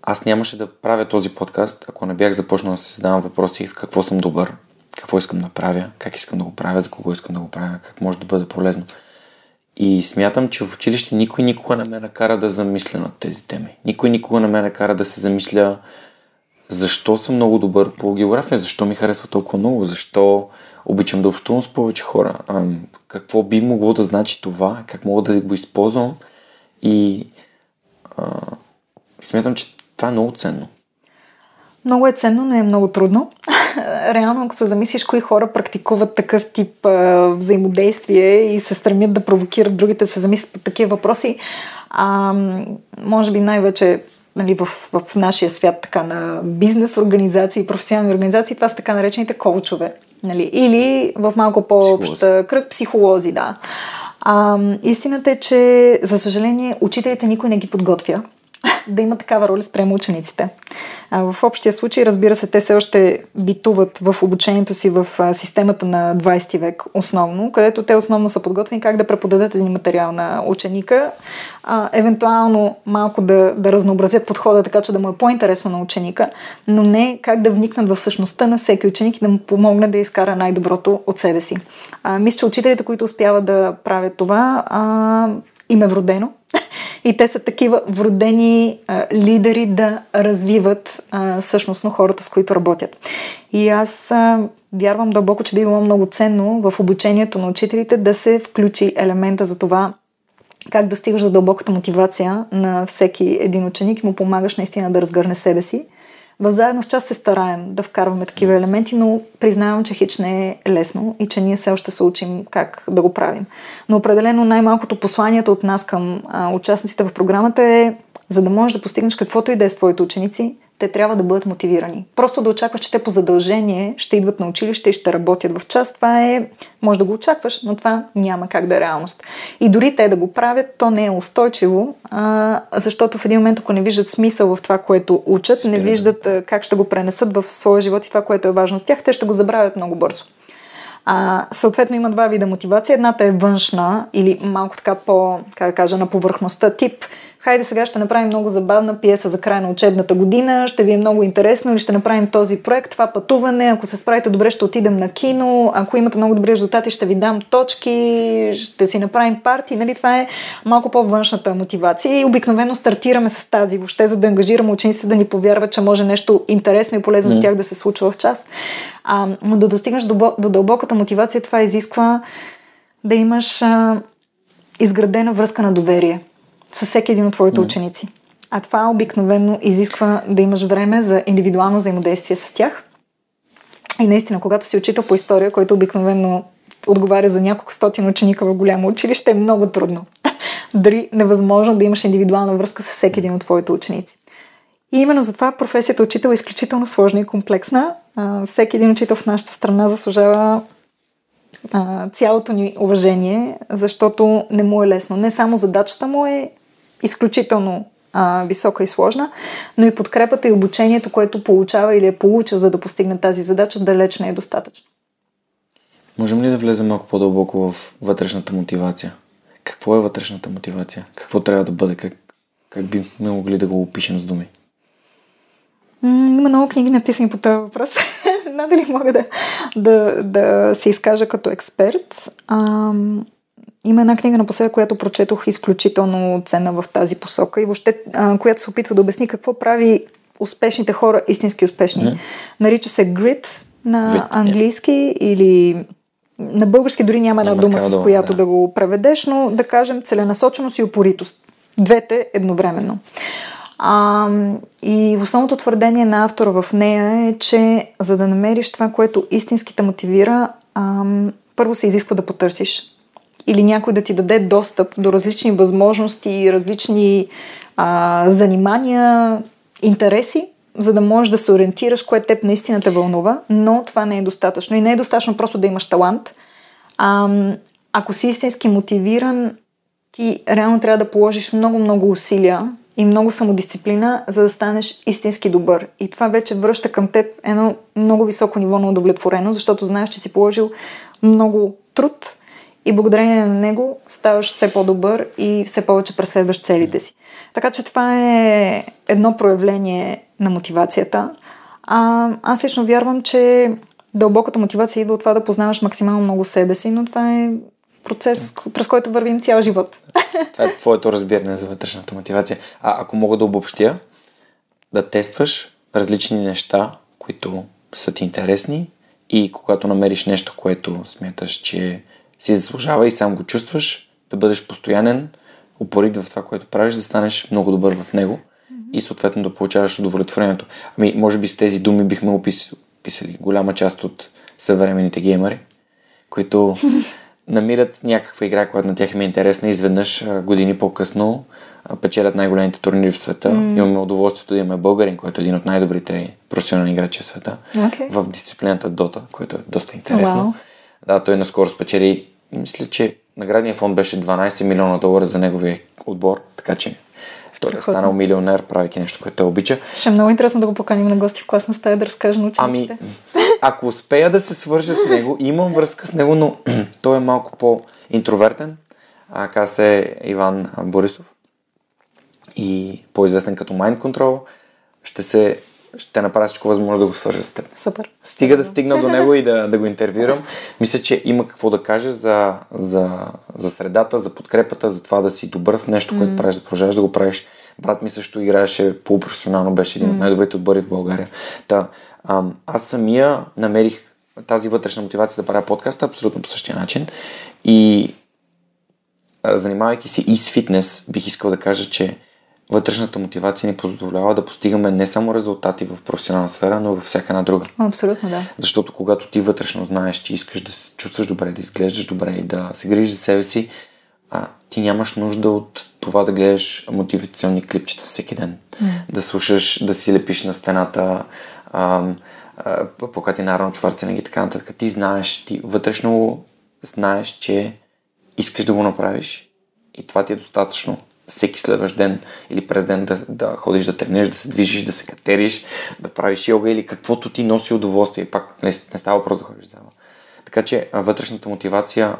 Аз нямаше да правя този подкаст, ако не бях започнал да се задавам въпроси в какво съм добър, какво искам да правя, как искам да го правя, за кого искам да го правя, как може да бъде полезно. И смятам, че в училище никой никога не ме накара да замисля над тези теми. Никой никога не ме накара да се замисля защо съм много добър по география, защо ми харесва толкова много, защо обичам да общувам с повече хора, какво би могло да значи това, как мога да го използвам и а, смятам, че това е много ценно. Много е ценно, но е много трудно. Реално, ако се замислиш кои хора практикуват такъв тип а, взаимодействие и се стремят да провокират другите да се замислят по такива въпроси, а, може би най-вече нали, в, в нашия свят така на бизнес организации, професионални организации, това са така наречените коучове. Нали, или в малко по-общ кръг психолози, да. А, истината е, че за съжаление учителите никой не ги подготвя да има такава роля спрямо учениците. В общия случай, разбира се, те все още битуват в обучението си в системата на 20 век основно, където те основно са подготвени как да преподадат един материал на ученика, а, евентуално малко да, да разнообразят подхода, така че да му е по-интересно на ученика, но не как да вникнат в същността на всеки ученик и да му помогне да изкара най-доброто от себе си. А, мисля, че учителите, които успяват да правят това, а, им е вродено. И те са такива вродени а, лидери да развиват а, същностно хората, с които работят. И аз а, вярвам дълбоко, че би било много ценно в обучението на учителите да се включи елемента за това как достигаш до дълбоката мотивация на всеки един ученик и му помагаш наистина да разгърне себе си. В заедно в част се стараем да вкарваме такива елементи, но признавам, че хич не е лесно и че ние все още се учим как да го правим. Но определено най-малкото посланията от нас към а, участниците в програмата е, за да можеш да постигнеш каквото и да е с твоите ученици, те трябва да бъдат мотивирани. Просто да очакваш, че те по задължение ще идват на училище и ще работят в час, това е, може да го очакваш, но това няма как да е реалност. И дори те да го правят, то не е устойчиво, а, защото в един момент, ако не виждат смисъл в това, което учат, Спираме. не виждат а, как ще го пренесат в своя живот и това, което е важно с тях, те ще го забравят много бързо. А, съответно има два вида мотивация. Едната е външна или малко така по, как да кажа, на повърхността тип хайде сега ще направим много забавна пиеса за края на учебната година, ще ви е много интересно или ще направим този проект, това пътуване, ако се справите добре ще отидем на кино, ако имате много добри резултати ще ви дам точки, ще си направим парти, нали? това е малко по-външната мотивация и обикновено стартираме с тази, въобще за да ангажираме учениците да ни повярват, че може нещо интересно и полезно mm. с тях да се случва в час. А, но да достигнеш до, до дълбоката мотивация, това изисква да имаш а, изградена връзка на доверие с всеки един от твоите mm. ученици. А това обикновено изисква да имаш време за индивидуално взаимодействие с тях. И наистина, когато си учител по история, който обикновено отговаря за няколко стотин ученика в голямо училище, е много трудно. Дори невъзможно да имаш индивидуална връзка с всеки един от твоите ученици. И именно затова професията учител е изключително сложна и комплексна. Всеки един учител в нашата страна заслужава цялото ни уважение, защото не му е лесно. Не само задачата му е изключително а, висока и сложна, но и подкрепата и обучението, което получава или е получил, за да постигне тази задача, далеч не е достатъчно. Можем ли да влезем малко по-дълбоко в вътрешната мотивация? Какво е вътрешната мотивация? Какво трябва да бъде? Как, как би могли да го опишем с думи? Има много книги написани по този въпрос. Надали мога да, да, да се изкажа като експерт. Ам, има една книга напоследък, която прочетох изключително ценна в тази посока и въобще, а, която се опитва да обясни какво прави успешните хора истински успешни. Mm. Нарича се grit на Grit, английски yeah. или на български дори няма една дума, с която да. да го преведеш, но да кажем целенасоченост и упоритост. Двете едновременно. А, и основното твърдение на автора в нея е, че за да намериш това, което истински те мотивира, а, първо се изисква да потърсиш или някой да ти даде достъп до различни възможности, различни а, занимания, интереси, за да можеш да се ориентираш кое теб наистина те вълнува, но това не е достатъчно. И не е достатъчно просто да имаш талант. А, ако си истински мотивиран, ти реално трябва да положиш много-много усилия и много самодисциплина, за да станеш истински добър. И това вече връща към теб едно много високо ниво на удовлетворено, защото знаеш, че си положил много труд и благодарение на него ставаш все по-добър и все повече преследваш целите си. Така че това е едно проявление на мотивацията. А, аз лично вярвам, че дълбоката мотивация идва от това да познаваш максимално много себе си, но това е процес, през който вървим цял живот. Това е твоето разбиране за вътрешната мотивация. А ако мога да обобщя, да тестваш различни неща, които са ти интересни и когато намериш нещо, което смяташ, че си заслужава и сам го чувстваш, да бъдеш постоянен, упорит в това, което правиш, да станеш много добър в него и съответно да получаваш удовлетворението. Ами, може би с тези думи бихме описали голяма част от съвременните геймери, които намират някаква игра, която на тях им е интересна и изведнъж години по-късно печелят най-големите турнири в света. Mm. Имаме удоволствието да имаме българин, който е един от най-добрите професионални играчи в света okay. в дисциплината Dota, което е доста интересно. Wow. Да, той наскоро спечели, мисля, че наградният фонд беше 12 милиона долара за неговия отбор, така че той е станал милионер, правейки нещо, което той обича. Ще е много интересно да го поканим на гости в класна стая да разкаже на учениците. Ами, ако успея да се свържа с него, имам връзка с него, но той е малко по-интровертен. А, каза се Иван Борисов и по-известен като Mind Control. Ще се ще направя всичко възможно да го свържа с теб. Супер. Стига да стигна до него и да, да го интервюрам. Мисля, че има какво да каже за, за, за средата, за подкрепата, за това да си добър в нещо, което mm. правиш, да продължаваш да го правиш. Брат ми също играеше полупрофесионално, беше един mm. от най-добрите отбори в България. Та, ам, аз самия намерих тази вътрешна мотивация да правя подкаста абсолютно по същия начин. И занимавайки се и с фитнес, бих искал да кажа, че вътрешната мотивация ни позволява да постигаме не само резултати в професионална сфера, но и във всяка една друга. Абсолютно, да. Защото когато ти вътрешно знаеш, че искаш да се чувстваш добре, да изглеждаш добре и да се грижиш за себе си, а, ти нямаш нужда от това да гледаш мотивационни клипчета всеки ден. Mm. Да слушаш, да си лепиш на стената, а, покати на Арон Чварценег и така нататък. Ти знаеш, ти вътрешно знаеш, че искаш да го направиш и това ти е достатъчно всеки следващ ден или през ден да, да ходиш да тренираш, да се движиш, да се катериш, да правиш йога или каквото ти носи удоволствие. Пак не, не става въпрос да ходиш зала. Така че вътрешната мотивация,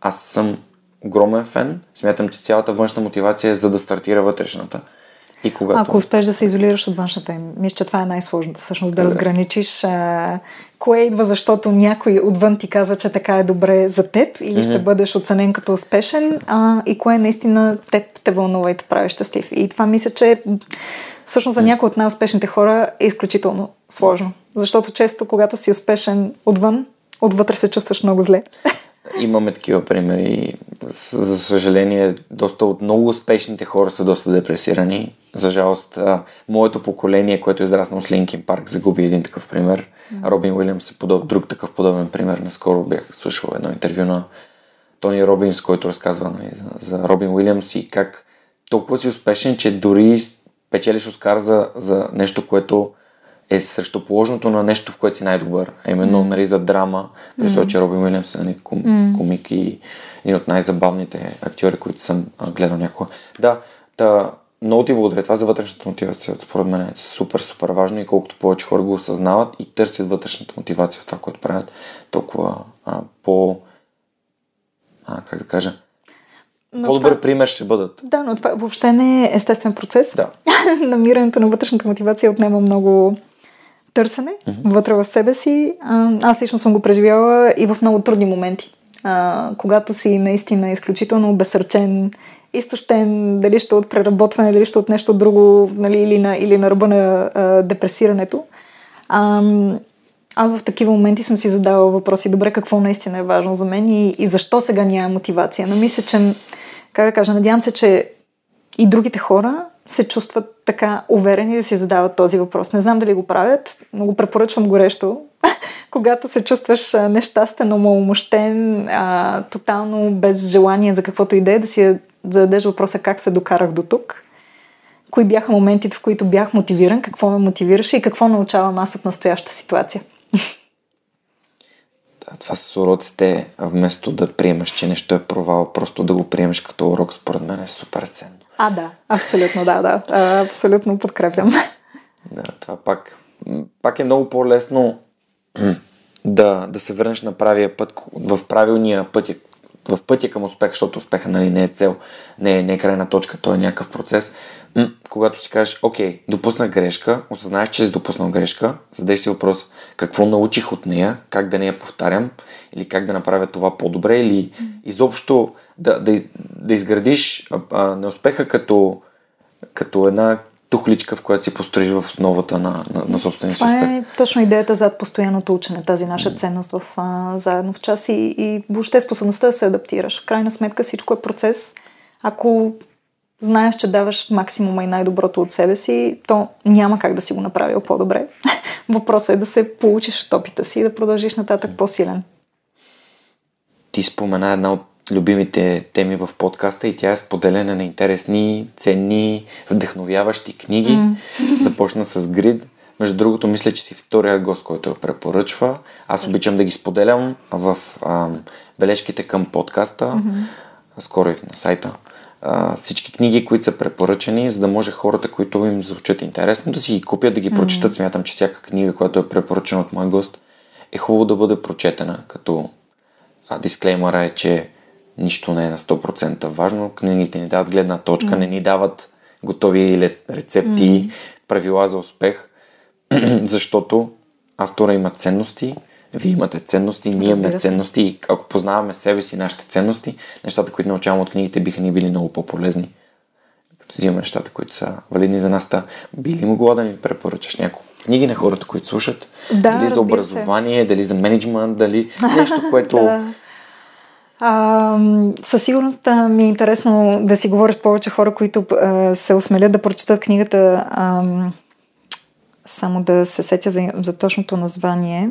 аз съм огромен фен. Смятам, че цялата външна мотивация е за да стартира вътрешната. И когато... Ако успеш да се изолираш от външната им, мисля, че това е най-сложното, всъщност да, да. разграничиш а, кое идва, защото някой отвън ти казва, че така е добре за теб или mm-hmm. ще бъдеш оценен като успешен а, и кое наистина теб те вълнува и те прави щастлив. И това мисля, че всъщност за някои от най-успешните хора е изключително сложно. Защото често, когато си успешен отвън, отвътре се чувстваш много зле. Имаме такива примери. За съжаление, доста от много успешните хора са доста депресирани. За жалост, моето поколение, което е израснало с Линкин Парк, загуби един такъв пример. Mm-hmm. Робин Уилямс е подоб, друг такъв подобен пример. Наскоро бях слушал едно интервю на Тони Робинс, който разказва нали, за, за Робин Уилямс и как толкова си успешен, че дори печелиш Оскар за, за нещо, което е срещу положното на нещо, в което си най-добър. А именно mm. нали, за драма. При mm. че Роби Уилямс е нали, ком, mm. комик и един от най-забавните актьори, които съм гледал някога. Да, та, много ти благодаря. Това за вътрешната мотивация, според мен е супер, супер важно и колкото повече хора го осъзнават и търсят вътрешната мотивация в това, което правят, толкова а, по... А, как да кажа? Но По-добър това... пример ще бъдат. Да, но това въобще не е естествен процес. Да. Намирането на вътрешната мотивация отнема много търсене mm-hmm. вътре в себе си. Аз лично съм го преживяла и в много трудни моменти. А, когато си наистина изключително обесърчен, изтощен, дали ще от преработване, дали ще от нещо друго, нали, или, на, или на ръба на а, депресирането. А, аз в такива моменти съм си задавала въпроси, добре, какво наистина е важно за мен и, и защо сега няма мотивация. Но мисля, че, как да кажа, надявам се, че и другите хора се чувстват така уверени да си задават този въпрос. Не знам дали го правят, но го препоръчвам горещо. Когато се чувстваш нещастен, а, тотално без желание за каквото идея, да си зададеш въпроса как се докарах до тук. Кои бяха моментите, в които бях мотивиран, какво ме мотивираше и какво научавам аз от настоящата ситуация. Това с уроците, вместо да приемаш, че нещо е провал, просто да го приемеш като урок, според мен е супер ценно. А, да, абсолютно, да, да. Абсолютно подкрепям. Да, това пак, пак е много по-лесно да, да се върнеш на правия път, в правилния път, в пътя към успех, защото успеха нали, не е цел, не е, не е крайна точка, то е някакъв процес. М- когато си кажеш, окей, допуснах грешка, осъзнаеш, че си допуснал грешка, задеш си въпрос какво научих от нея, как да не я повтарям, или как да направя това по-добре, или изобщо да, да, да изградиш а, а, неуспеха като, като една тухличка, в която си построиш в основата на, на, на собствения си успех. Това е точно идеята зад постоянното учене, тази наша ценност в а, заедно в час и, и въобще способността да се адаптираш. В крайна сметка всичко е процес. Ако знаеш, че даваш максимума и най-доброто от себе си, то няма как да си го направил по-добре. Въпросът е да се получиш от опита си и да продължиш нататък по-силен. Ти спомена една от любимите теми в подкаста и тя е споделяне на интересни, ценни, вдъхновяващи книги. Mm. Започна с Грид. Между другото, мисля, че си вторият гост, който я препоръчва. Аз обичам да ги споделям в ам, бележките към подкаста, mm-hmm. скоро и на сайта. а, всички книги, които са препоръчани, за да може хората, които им звучат интересно, да си ги купят, да ги прочитат. Mm-hmm. Смятам, че всяка книга, която е препоръчена от мой гост, е хубаво да бъде прочетена, като а, дисклеймъра е, че нищо не е на 100% важно. Книгите ни дават гледна точка, mm-hmm. не ни дават готови рецепти, mm-hmm. правила за успех, защото автора има ценности, вие имате ценности, ние имаме ценности и ако познаваме себе си, нашите ценности, нещата, които научаваме от книгите, биха ни били много по-полезни. Като взимаме нещата, които са валидни за нас, та би ли могла да ни препоръчаш няколко книги на хората, които слушат? Да, дали за образование, се. дали за менеджмент, дали нещо, което... да. А, със сигурност ми е интересно да си говориш повече хора, които а, се осмелят да прочитат книгата. А, само да се сетя за, за точното название.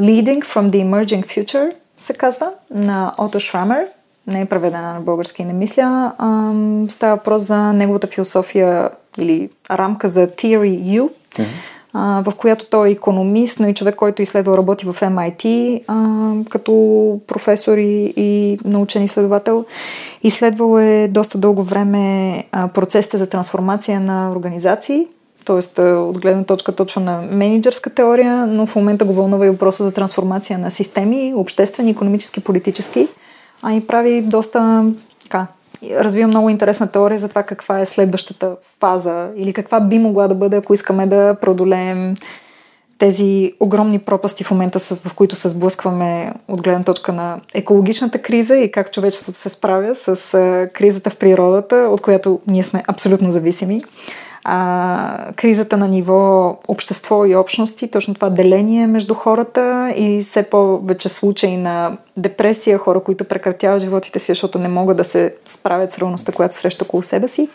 Leading from the Emerging Future се казва на Ото Шрамер. Не е преведена на български, не мисля. А, става въпрос за неговата философия или рамка за Theory U. Mm-hmm в която той е економист, но и човек, който изследва работи в MIT като професор и, и научен изследовател. Изследвал е доста дълго време процесите за трансформация на организации, т.е. от гледна точка точно на менеджерска теория, но в момента го вълнува и въпроса за трансформация на системи, обществени, економически, политически, а и прави доста така, развива много интересна теория за това каква е следващата фаза или каква би могла да бъде, ако искаме да продолеем тези огромни пропасти в момента, в които се сблъскваме от гледна точка на екологичната криза и как човечеството се справя с кризата в природата, от която ние сме абсолютно зависими а, кризата на ниво общество и общности, точно това деление между хората и все повече случаи на депресия, хора, които прекратяват животите си, защото не могат да се справят с реалността, която среща около себе си.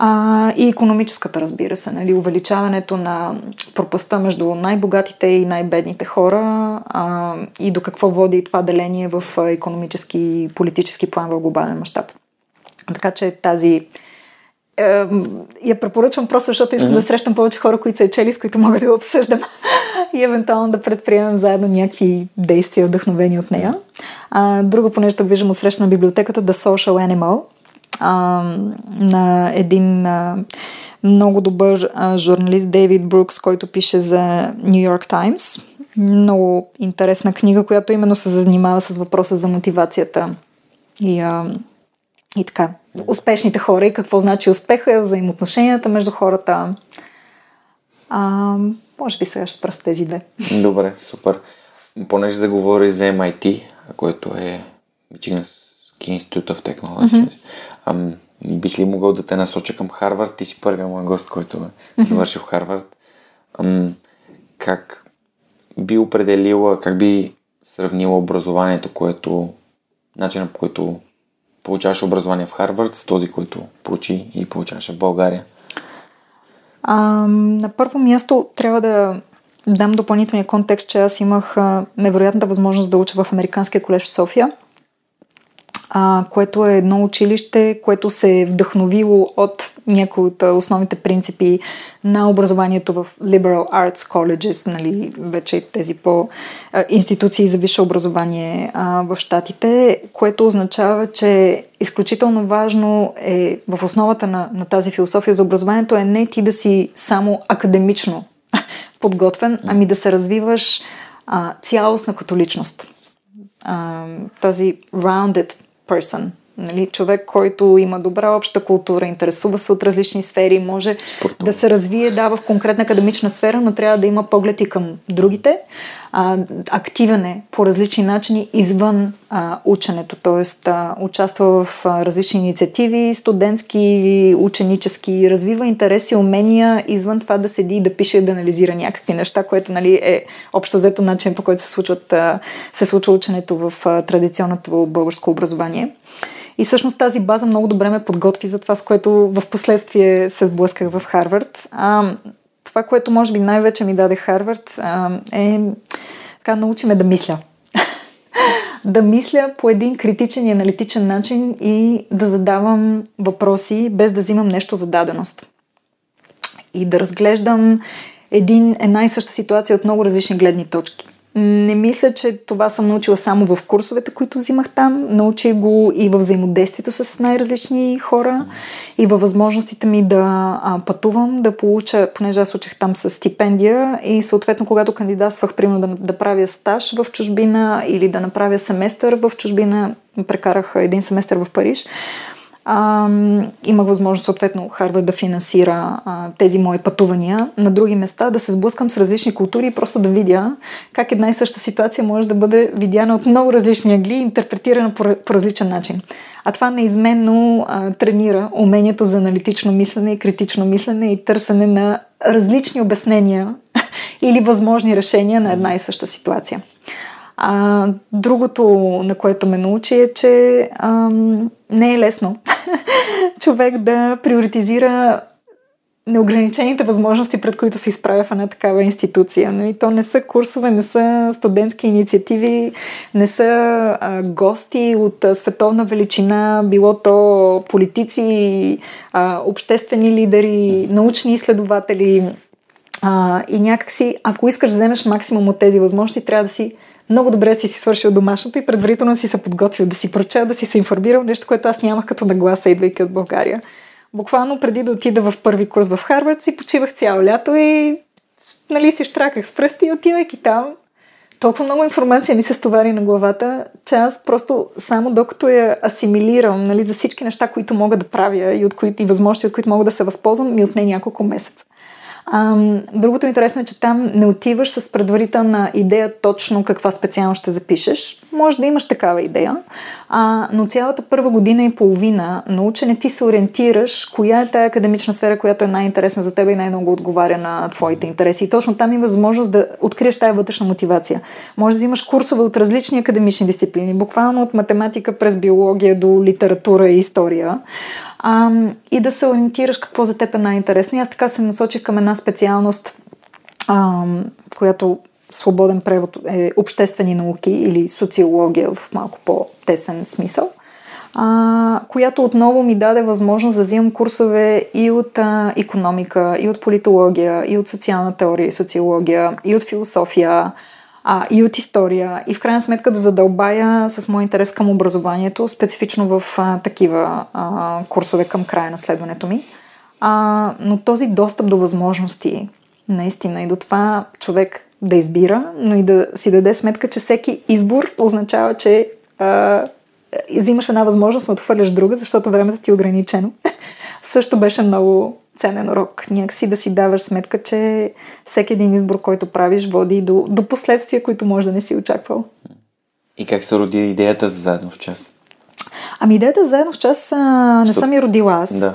А, и економическата, разбира се, нали, увеличаването на пропаста между най-богатите и най-бедните хора а, и до какво води това деление в економически и политически план в глобален мащаб. Така че тази я препоръчвам просто, защото искам mm-hmm. да срещам повече хора, които са е чели, с които мога да го обсъждам и евентуално да предприемем заедно някакви действия, вдъхновени от нея. А, друго, понеже тук виждам от на библиотеката The Social Animal а, на един а, много добър а, журналист Дейвид Брукс, който пише за New York Times. Много интересна книга, която именно се занимава с въпроса за мотивацията и, а, и така, успешните хора и какво значи успеха, взаимоотношенията между хората. А, може би сега ще спра с тези две. Добре, супер. Понеже заговори за MIT, което е Michiganski Institute of Technology, mm-hmm. ам, бих ли могъл да те насоча към Харвард? Ти си първият мой гост, който е завършил в Харвард. Ам, как би определила, как би сравнила образованието, което начинът по който получаваш образование в Харвард с този, който получи и получаваше в България? А, на първо място трябва да дам допълнителния контекст, че аз имах невероятната възможност да уча в Американския колеж в София – а, което е едно училище, което се е вдъхновило от някои от основните принципи на образованието в Liberal Arts Colleges, нали, вече тези по институции за висше образование а, в Штатите, което означава, че изключително важно е в основата на, на тази философия за образованието е не ти да си само академично подготвен, ами да се развиваш а, цялостна като личност. А, тази rounded person. Нали, човек, който има добра обща култура, интересува се от различни сфери, може Спортово. да се развие да, в конкретна академична сфера, но трябва да има поглед и към другите. А, активен е по различни начини извън а, ученето, т.е. участва в а, различни инициативи, студентски или ученически, развива интереси, умения, извън това да седи и да пише и да анализира някакви неща, което нали, е общо взето начин по който се, случват, а, се случва ученето в а, традиционното българско образование. И всъщност тази база много добре ме подготви за това, с което в последствие се сблъсках в Харвард. А, това, което може би най-вече ми даде Харвард а, е така научи ме да мисля. да мисля по един критичен и аналитичен начин и да задавам въпроси, без да взимам нещо за даденост. И да разглеждам един, една и съща ситуация от много различни гледни точки не мисля, че това съм научила само в курсовете, които взимах там. Научих го и в взаимодействието с най-различни хора и във възможностите ми да а, пътувам, да получа, понеже аз учих там с стипендия и съответно, когато кандидатствах, примерно да, да правя стаж в чужбина или да направя семестър в чужбина, прекарах един семестър в Париж, а, имах възможност, съответно, Харвард да финансира а, тези мои пътувания на други места, да се сблъскам с различни култури и просто да видя как една и съща ситуация може да бъде видяна от много различни агли и интерпретирана по, по различен начин. А това неизменно а, тренира умението за аналитично мислене и критично мислене и търсене на различни обяснения или възможни решения на една и съща ситуация. А, другото, на което ме научи е, че ам, не е лесно човек да приоритизира неограничените възможности, пред които се изправя в една такава институция. Но и то не са курсове, не са студентски инициативи, не са а, гости от а, световна величина, било то политици, а, обществени лидери, научни изследователи. А, и някакси, ако искаш да вземеш максимум от тези възможности, трябва да си много добре си си свършил домашното и предварително си се подготвил да си прочел, да си се информирал, нещо, което аз нямах като нагласа, идвайки от България. Буквално преди да отида в първи курс в Харвард си почивах цяло лято и нали, си штраках с пръсти и отивайки там. Толкова много информация ми се стовари на главата, че аз просто само докато я асимилирам нали, за всички неща, които мога да правя и, от които, и възможности, от които мога да се възползвам, ми отне няколко месеца. Другото интересно е, че там не отиваш с предварителна идея точно каква специално ще запишеш. Може да имаш такава идея, а, но цялата първа година и половина на учене ти се ориентираш коя е тая академична сфера, която е най-интересна за теб и най-много отговаря на твоите интереси. И точно там има възможност да откриеш тая вътрешна мотивация. Може да взимаш курсове от различни академични дисциплини, буквално от математика през биология до литература и история а, и да се ориентираш какво за теб е най-интересно. И аз така се насочих към една специалност, а, която свободен превод е обществени науки или социология в малко по-тесен смисъл, а, която отново ми даде възможност да взимам курсове и от а, економика, и от политология, и от социална теория и социология, и от философия, а, и от история и в крайна сметка да задълбая с мой интерес към образованието, специфично в а, такива а, курсове към края на следването ми. А, но този достъп до възможности, наистина, и до това човек да избира, но и да си даде сметка, че всеки избор означава, че а, взимаш една възможност, но отхвърляш друга, защото времето ти е ограничено. Също беше много ценен урок. Някакси да си даваш сметка, че всеки един избор, който правиш, води до, до последствия, които може да не си очаквал. И как се роди идеята за заедно в час? Ами идеята заедно в час а, не Що... съм и родила аз. Да.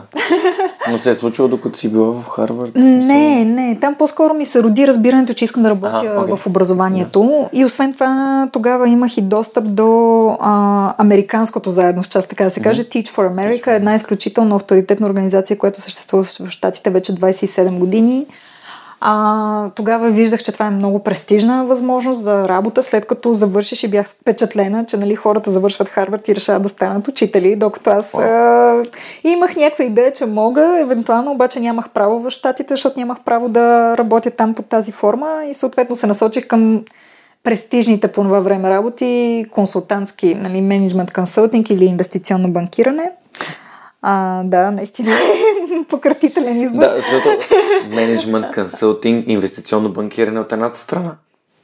Но се е случило докато си била в Харвард? Не, не. Там по-скоро ми се роди разбирането, че искам да работя ага, okay. в образованието. Да. И освен това, тогава имах и достъп до а, американското заедно в час, така да се каже. Mm-hmm. Teach for America, една изключително авторитетна организация, която съществува в Штатите вече 27 години. А, тогава виждах, че това е много престижна възможност за работа, след като завършиш и бях впечатлена, че нали, хората завършват Харвард и решават да станат учители, докато аз а, имах някаква идея, че мога, евентуално обаче нямах право в Штатите, защото нямах право да работя там под тази форма и съответно се насочих към престижните по това време работи, консултантски, нали, менеджмент консултинг или инвестиционно банкиране. А, да, наистина е пократителен избор. Да, защото менеджмент, консултинг, инвестиционно банкиране от едната страна,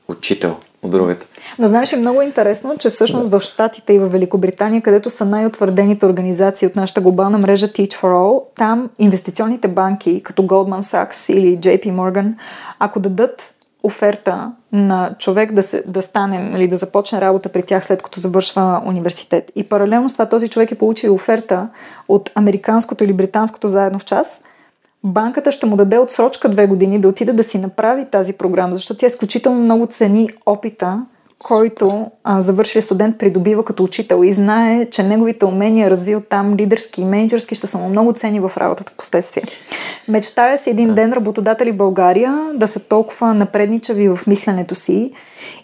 учител от другата. Но знаеш, е много интересно, че всъщност да. в Штатите и в Великобритания, където са най-утвърдените организации от нашата глобална мрежа Teach for All, там инвестиционните банки, като Goldman Sachs или JP Morgan, ако дадат оферта на човек да, се, да стане, или нали, да започне работа при тях след като завършва университет. И паралелно с това този човек е получил оферта от американското или британското заедно в час, банката ще му даде отсрочка две години да отиде да си направи тази програма, защото тя изключително много цени опита който а, завършили студент придобива като учител и знае, че неговите умения, развил там лидерски и менеджерски, ще са му много цени в работата в последствие. Мечтая си един ден работодатели в България да са толкова напредничави в мисленето си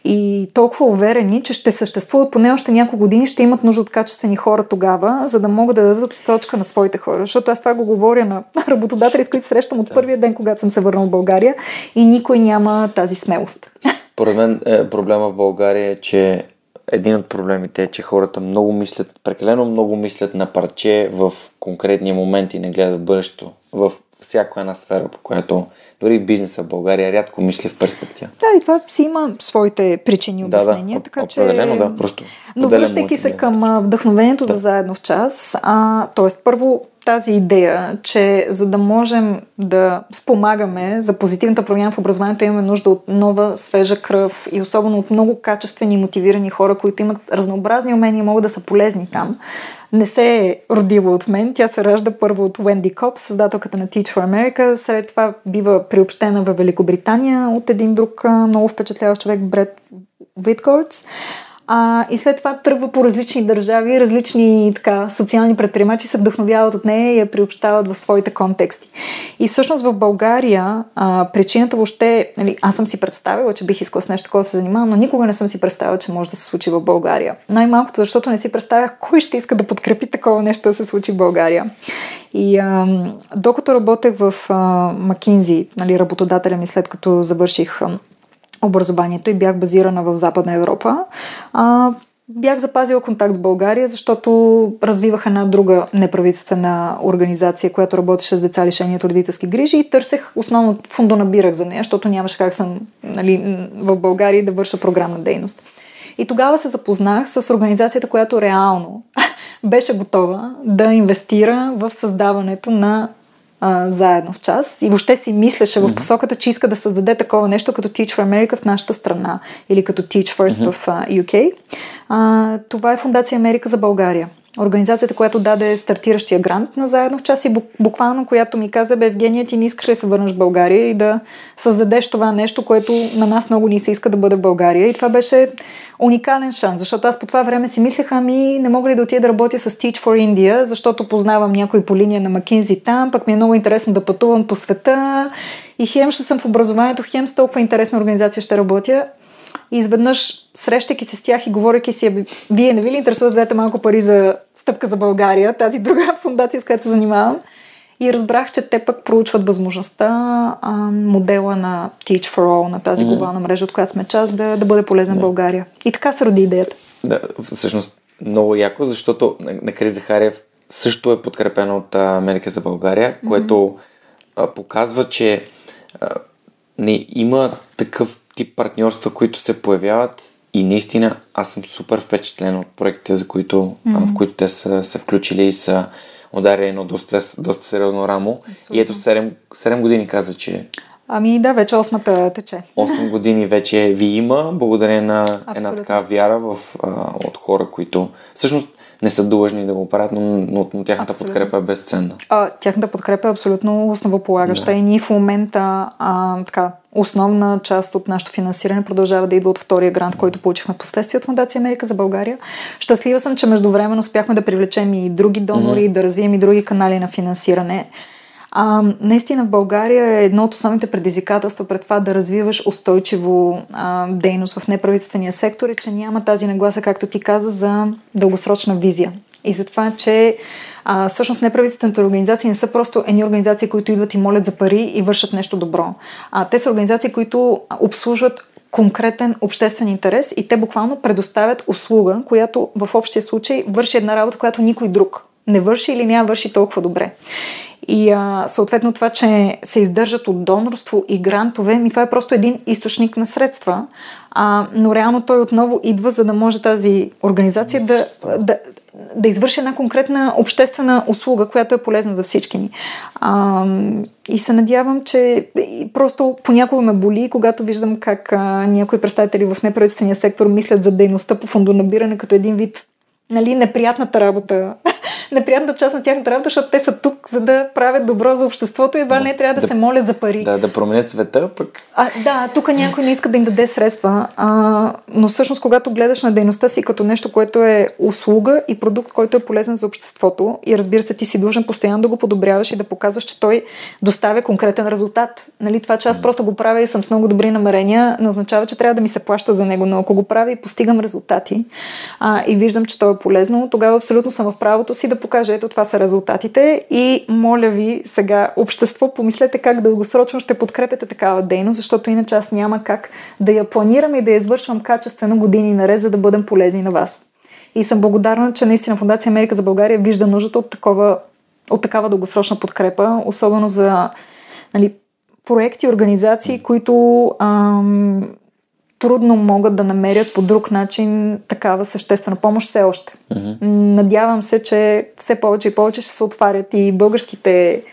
и толкова уверени, че ще съществуват поне още няколко години, ще имат нужда от качествени хора тогава, за да могат да дадат отсрочка на своите хора. Защото аз това го говоря на работодатели, с които срещам от първия ден, когато съм се върнал в България и никой няма тази смелост. Поред мен е, проблема в България е, че един от проблемите е, че хората много мислят, прекалено много мислят на парче в конкретния момент и не гледат бъдещето. В всяка една сфера, по която дори бизнеса в България рядко мисли в перспектива. Да, и това си има своите причини и обяснения. Да, да, така, определено, че... да, просто. Но връщайки се към вдъхновението да. за заедно в час, а, т.е. първо тази идея, че за да можем да спомагаме за позитивната промяна в образованието, имаме нужда от нова, свежа кръв и особено от много качествени и мотивирани хора, които имат разнообразни умения и могат да са полезни там. Не се е родила от мен. Тя се ражда първо от Уенди Коп, създателката на Teach for America. След това бива приобщена в Великобритания от един друг много впечатляващ човек, Бред Виткордс. А, и след това тръгва по различни държави, различни така, социални предприемачи се вдъхновяват от нея и я приобщават в своите контексти. И всъщност в България а, причината въобще, нали, аз съм си представила, че бих искала с нещо такова да се занимавам, но никога не съм си представила, че може да се случи в България. Най-малкото, защото не си представях кой ще иска да подкрепи такова нещо да се случи в България. И а, докато работех в Макинзи, нали, работодателя ми след като завърших образованието и бях базирана в Западна Европа. А, бях запазила контакт с България, защото развивах една друга неправителствена организация, която работеше с деца лишени от родителски грижи и търсех, основно фондонабирах за нея, защото нямаше как съм нали, в България да върша програмна дейност. И тогава се запознах с организацията, която реално беше готова да инвестира в създаването на а, заедно в час и въобще си мислеше mm-hmm. в посоката, че иска да създаде такова нещо като Teach for America в нашата страна или като Teach First mm-hmm. в а, UK. А, това е Фундация Америка за България. Организацията, която даде стартиращия грант на Заедно в час и буквално, която ми каза, бе, Евгения, ти не искаш ли се върнеш в България и да създадеш това нещо, което на нас много ни се иска да бъде в България. И това беше уникален шанс, защото аз по това време си мислех, ами не мога ли да отида да работя с Teach for India, защото познавам някой по линия на Макинзи там, пък ми е много интересно да пътувам по света и хем ще съм в образованието, хем с толкова интересна организация ще работя. И изведнъж, срещайки се с тях и говоряки си, вие не ви ли интересува да дадете малко пари за стъпка за България, тази друга фундация, с която занимавам. И разбрах, че те пък проучват възможността а, модела на Teach for All, на тази глобална мрежа, от която сме част, да, да бъде полезен да. България. И така се роди идеята. Да, всъщност много яко, защото на Крис Захариев също е подкрепено от Америка за България, което mm-hmm. показва, че а, не има такъв тип партньорства, които се появяват и наистина аз съм супер впечатлен от проектите, за които, mm-hmm. в които те са се включили и са ударили едно доста, доста сериозно рамо. Абсолютно. И ето 7, 7 години каза, че Ами да, вече осмата тече. 8 години вече ви има, благодарение на Абсолютно. една така вяра в, а, от хора, които всъщност не са длъжни да го правят, но, но, но тяхната абсолютно. подкрепа е безценна. А, тяхната подкрепа е абсолютно основополагаща да. и ние в момента а, така, основна част от нашето финансиране продължава да идва от втория грант, който получихме последствие от Фундация Америка за България. Щастлива съм, че междувременно успяхме да привлечем и други донори, mm-hmm. да развием и други канали на финансиране. А, наистина в България е едно от основните предизвикателства пред това да развиваш устойчиво а, дейност в неправителствения сектор е, че няма тази нагласа, както ти каза, за дългосрочна визия. И за това, че а, всъщност неправителствените организации не са просто едни организации, които идват и молят за пари и вършат нещо добро. А, те са организации, които обслужват конкретен обществен интерес и те буквално предоставят услуга, която в общия случай върши една работа, която никой друг не върши или няма върши толкова добре. И а, съответно това, че се издържат от донорство и грантове, ми това е просто един източник на средства, а, но реално той отново идва, за да може тази организация да, да, да извърши една конкретна обществена услуга, която е полезна за всички ни. А, и се надявам, че просто понякога ме боли, когато виждам как а, някои представители в неправителствения сектор мислят за дейността по фондонабиране като един вид нали, неприятната работа неприятната част на тяхната работа, защото те са тук, за да правят добро за обществото и едва да, не трябва да, да се молят за пари. Да, да променят света, пък. А, да, тук някой не иска да им даде средства, а, но всъщност, когато гледаш на дейността си като нещо, което е услуга и продукт, който е полезен за обществото, и разбира се, ти си должен постоянно да го подобряваш и да показваш, че той доставя конкретен резултат. Нали, това, че аз просто го правя и съм с много добри намерения, не означава, че трябва да ми се плаща за него, но ако го правя и постигам резултати а, и виждам, че то е полезно, тогава абсолютно съм в правото си да покаже, ето това са резултатите и моля ви сега, общество, помислете как дългосрочно ще подкрепяте такава дейност, защото иначе аз няма как да я планирам и да я извършвам качествено години наред, за да бъдем полезни на вас. И съм благодарна, че наистина Фундация Америка за България вижда нуждата от, такова, от такава дългосрочна подкрепа, особено за нали, проекти, организации, които ам, трудно могат да намерят по друг начин такава съществена помощ все още. Mm-hmm. Надявам се, че все повече и повече ще се отварят и българските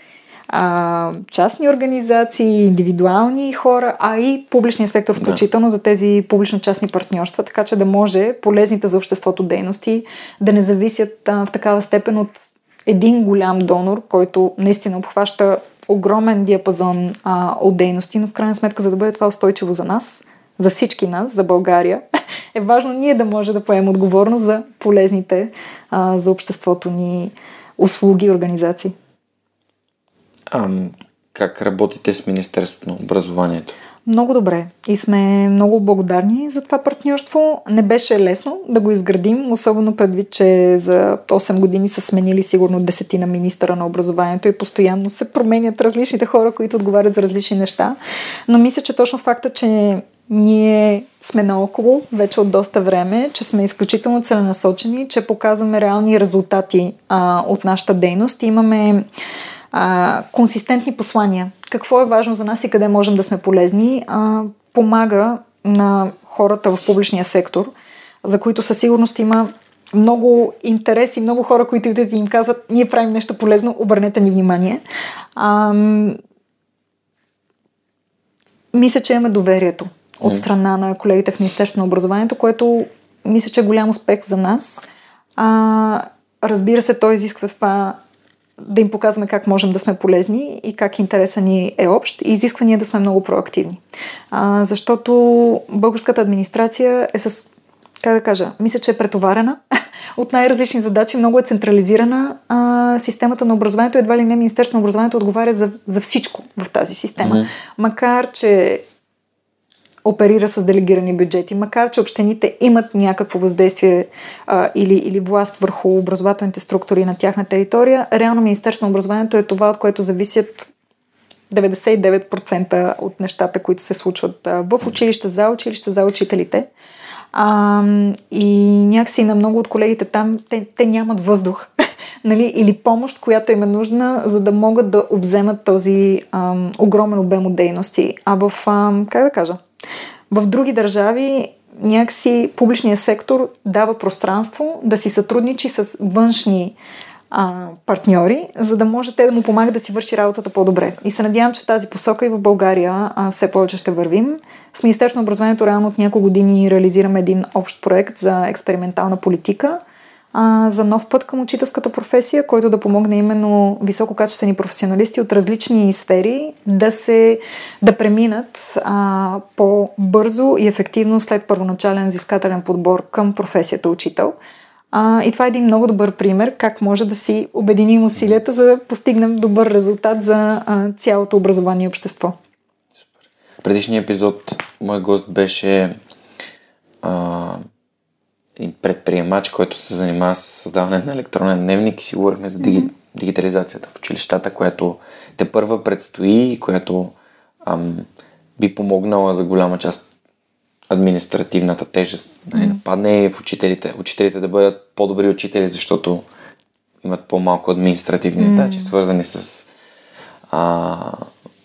а, частни организации, индивидуални хора, а и публичния сектор включително yeah. за тези публично-частни партньорства, така че да може полезните за обществото дейности да не зависят а, в такава степен от един голям донор, който наистина обхваща огромен диапазон а, от дейности, но в крайна сметка, за да бъде това устойчиво за нас, за всички нас, за България, е важно ние да може да поемем отговорност за полезните а, за обществото ни услуги и организации. А, как работите с Министерството на образованието? Много добре и сме много благодарни за това партньорство. Не беше лесно да го изградим, особено предвид, че за 8 години са сменили сигурно десетина министъра на образованието и постоянно се променят различните хора, които отговарят за различни неща. Но мисля, че точно факта, че ние сме наоколо вече от доста време, че сме изключително целенасочени, че показваме реални резултати а, от нашата дейност. Имаме а, консистентни послания. Какво е важно за нас и къде можем да сме полезни, а, помага на хората в публичния сектор, за които със сигурност има много интерес и много хора, които идват и им казват, ние правим нещо полезно, обърнете ни внимание. А, мисля, че имаме доверието от страна на колегите в Министерството на образованието, което мисля, че е голям успех за нас. А, разбира се, той изисква това да им показваме как можем да сме полезни и как интереса ни е общ и изисква ние да сме много проактивни. А, защото българската администрация е с, как да кажа, мисля, че е претоварена от най-различни задачи, много е централизирана. А, системата на образованието, едва ли не Министерство на образованието отговаря за, за всичко в тази система. Mm-hmm. Макар, че оперира с делегирани бюджети, макар че общините имат някакво въздействие а, или, или власт върху образователните структури на тяхна територия, реално Министерство на образованието е това, от което зависят 99% от нещата, които се случват в училище, за училище, за учителите. А, и някакси на много от колегите там, те, те нямат въздух нали, или помощ, която им е нужна, за да могат да обземат този ам, огромен обем от дейности. А в, ам, как да кажа, в други държави някакси публичният сектор дава пространство да си сътрудничи с външни а, партньори, за да може те да му помагат да си върши работата по-добре. И се надявам, че тази посока и в България а, все повече ще вървим. С Министерство на образованието реално от няколко години реализираме един общ проект за експериментална политика – а, за нов път към учителската професия, който да помогне именно висококачествени професионалисти от различни сфери да се да преминат а, по-бързо и ефективно след първоначален взискателен подбор към професията учител. А, и това е един много добър пример как може да си обединим усилията, за да постигнем добър резултат за а, цялото образование и общество. Супер. Предишния епизод мой гост беше а, един предприемач, който се занимава с създаване на електронен дневник и си говорихме за диги, mm-hmm. дигитализацията в училищата, която те първа предстои и която ам, би помогнала за голяма част административната тежест mm-hmm. нападне в учителите. Учителите да бъдат по-добри учители, защото имат по-малко административни mm-hmm. задачи, свързани с а,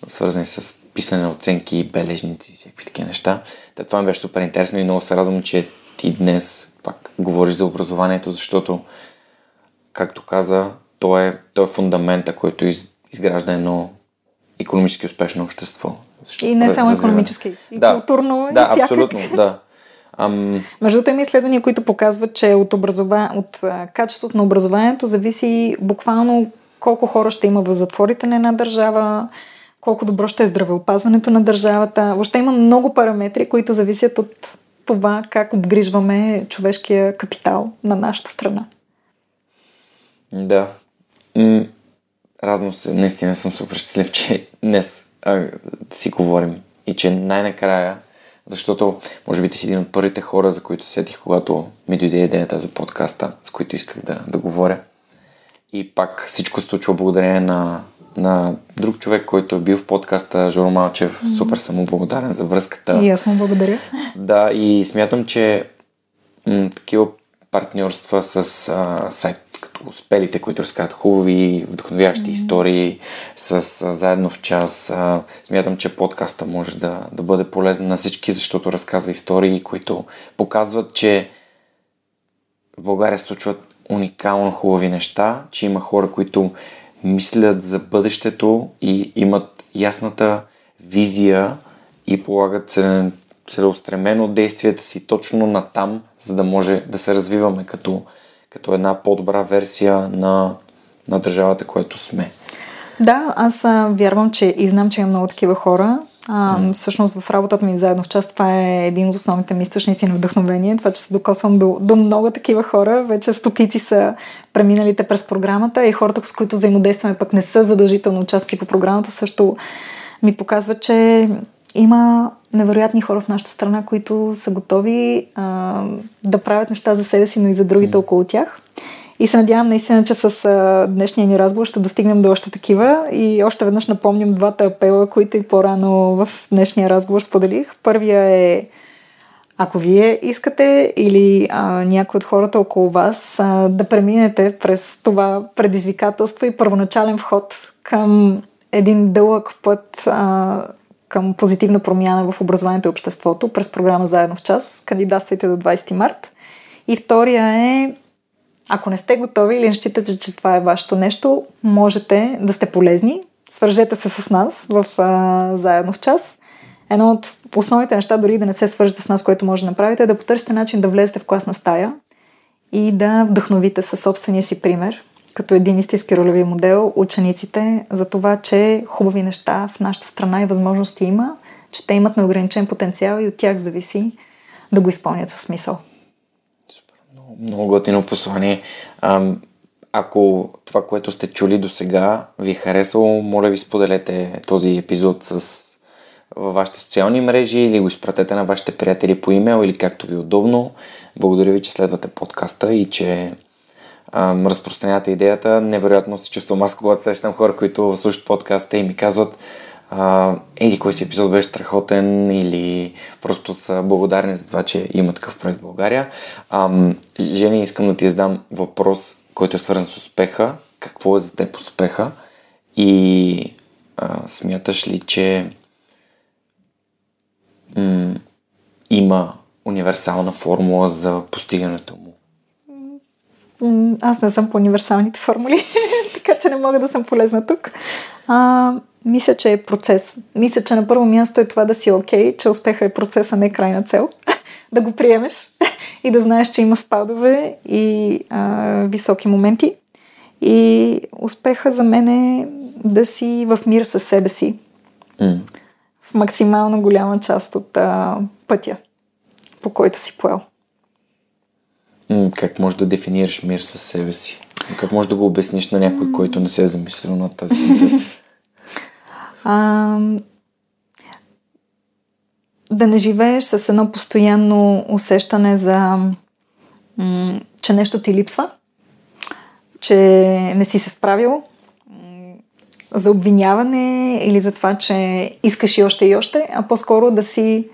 свързани с писане на оценки, бележници и всякакви такива неща. Та, това ми беше супер интересно и много се радвам, че ти днес пак говориш за образованието, защото, както каза, то е, то е фундамента, който из, изгражда едно економически успешно общество. И не само економически, и да, културно, да, и абсолютно, да. Ам... Между другото има изследвания, които показват, че от, образова... от а, качеството на образованието зависи буквално колко хора ще има в затворите на една държава, колко добро ще е здравеопазването на държавата. Въобще има много параметри, които зависят от това как обгрижваме човешкия капитал на нашата страна. Да. Радвам се, наистина съм супер щастлив, че днес а, си говорим и че най-накрая, защото може би ти си един от първите хора, за които сетих, когато ми дойде идеята за подкаста, с които исках да, да говоря. И пак всичко случва благодарение на, на друг човек, който е бил в подкаста, Жоро Малчев. Mm-hmm. Супер съм му благодарен за връзката. И аз му благодаря. Да, и смятам, че м- такива партньорства с а, сайт като успелите, които разказват хубави, вдъхновящи mm-hmm. истории, с а, заедно в час. А, смятам, че подкаста може да, да бъде полезен на всички, защото разказва истории, които показват, че в България се случват уникално хубави неща, че има хора, които мислят за бъдещето и имат ясната визия и полагат целеустремено действията си точно на там, за да може да се развиваме като, като една по-добра версия на, на държавата, която сме. Да, аз вярвам, че и знам, че има много такива хора. А. Всъщност в работата ми заедно в част това е един от основните ми източници на вдъхновение. Това, че се докосвам до, до много такива хора. Вече стотици са преминалите през програмата и хората, с които взаимодействаме пък не са задължително участници по програмата, също ми показват, че има невероятни хора в нашата страна, които са готови а, да правят неща за себе си, но и за другите около тях. И се надявам наистина, че с а, днешния ни разговор ще достигнем до още такива. И още веднъж напомням двата апела, които и по-рано в днешния разговор споделих. Първия е ако вие искате или а, някой от хората около вас а, да преминете през това предизвикателство и първоначален вход към един дълъг път а, към позитивна промяна в образованието и обществото през програма Заедно в час. Кандидатствайте до 20 март. И втория е, ако не сте готови или не считате, че това е вашето нещо, можете да сте полезни. Свържете се с нас в а, Заедно в час. Едно от основните неща, дори да не се свържете с нас, което може да направите, е да потърсите начин да влезете в класна стая и да вдъхновите със собствения си пример като един истински ролеви модел учениците за това, че хубави неща в нашата страна и възможности има, че те имат неограничен потенциал и от тях зависи да го изпълнят със смисъл. Много, готино послание. Ако това, което сте чули до сега, ви е харесало, моля ви споделете този епизод с във вашите социални мрежи или го изпратете на вашите приятели по имейл или както ви е удобно. Благодаря ви, че следвате подкаста и че ам, разпространявате идеята. Невероятно се чувствам аз, когато срещам хора, които слушат подкаста и ми казват еди кой си епизод беше страхотен или просто са благодарни за това, че има такъв проект в България. Ам, Жени, искам да ти задам въпрос, който е свързан с успеха. Какво е за теб успеха? И а, смяташ ли, че м- има универсална формула за постигането му? Аз не съм по универсалните формули, така че не мога да съм полезна тук. А, мисля, че е процес. Мисля, че на първо място е това да си окей, okay, че успеха е процес, а не крайна цел. да го приемеш и да знаеш, че има спадове и а, високи моменти. И успеха за мен е да си в мир със себе си. Mm. В максимално голяма част от а, пътя, по който си поел. Как можеш да дефинираш мир със себе си? Как можеш да го обясниш на някой, който не се е замислил на тази концепция? Да не живееш с едно постоянно усещане за че нещо ти липсва, че не си се справил, за обвиняване или за това, че искаш и още и още, а по-скоро да си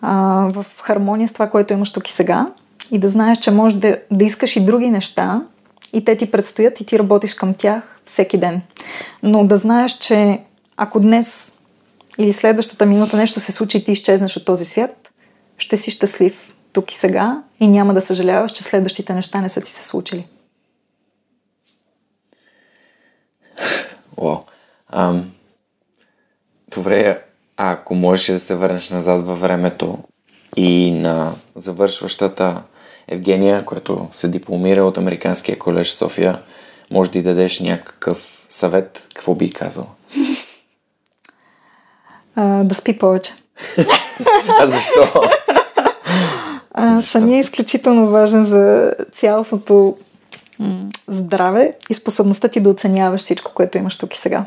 а, в хармония с това, което имаш тук и сега и да знаеш, че можеш да, да искаш и други неща и те ти предстоят и ти работиш към тях всеки ден. Но да знаеш, че ако днес или следващата минута нещо се случи и ти изчезнеш от този свят, ще си щастлив тук и сега и няма да съжаляваш, че следващите неща не са ти се случили. О, ам, добре, а ако можеш да се върнеш назад във времето и на завършващата Евгения, която се дипломира от Американския колеж София, може да й дадеш някакъв съвет, какво би казал? А, да спи повече. а защо? А, съня е изключително важен за цялостното здраве и способността ти да оценяваш всичко, което имаш тук и сега.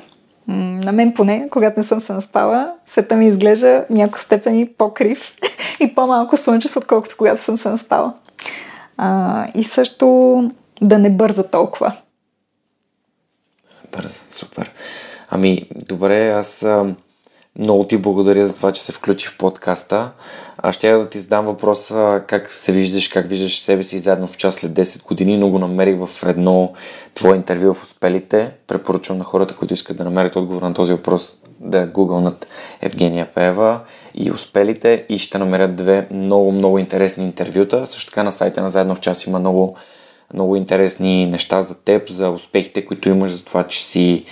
На мен поне, когато не съм се наспала, света ми изглежда някакво степени по-крив и по-малко слънчев, отколкото когато съм се наспала. А, и също да не бърза толкова. бърза. Супер. Ами, добре, аз а, много ти благодаря за това, че се включи в подкаста. Аз ще да ти задам въпроса как се виждаш, как виждаш себе си заедно в час след 10 години, но го намерих в едно твое интервю в Успелите. Препоръчвам на хората, които искат да намерят отговор на този въпрос, да гугълнат Евгения Пева и Успелите и ще намерят две много, много интересни интервюта. Също така на сайта на Заедно в час има много, много интересни неща за теб, за успехите, които имаш, за това, че си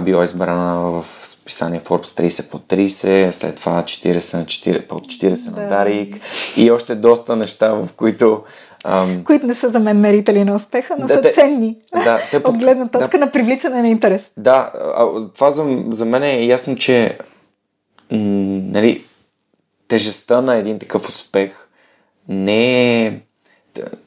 била избрана в писание Forbes 30 по 30, след това 40 на 4, под 40 да. на Дарик и още доста неща, в които Ам... Които не са за мен мерители на успеха, но да, са те, ценни. Да, те, от гледна точка да, на привличане на интерес. Да, това за, за мен е ясно, че м, нали, тежестта на един такъв успех не е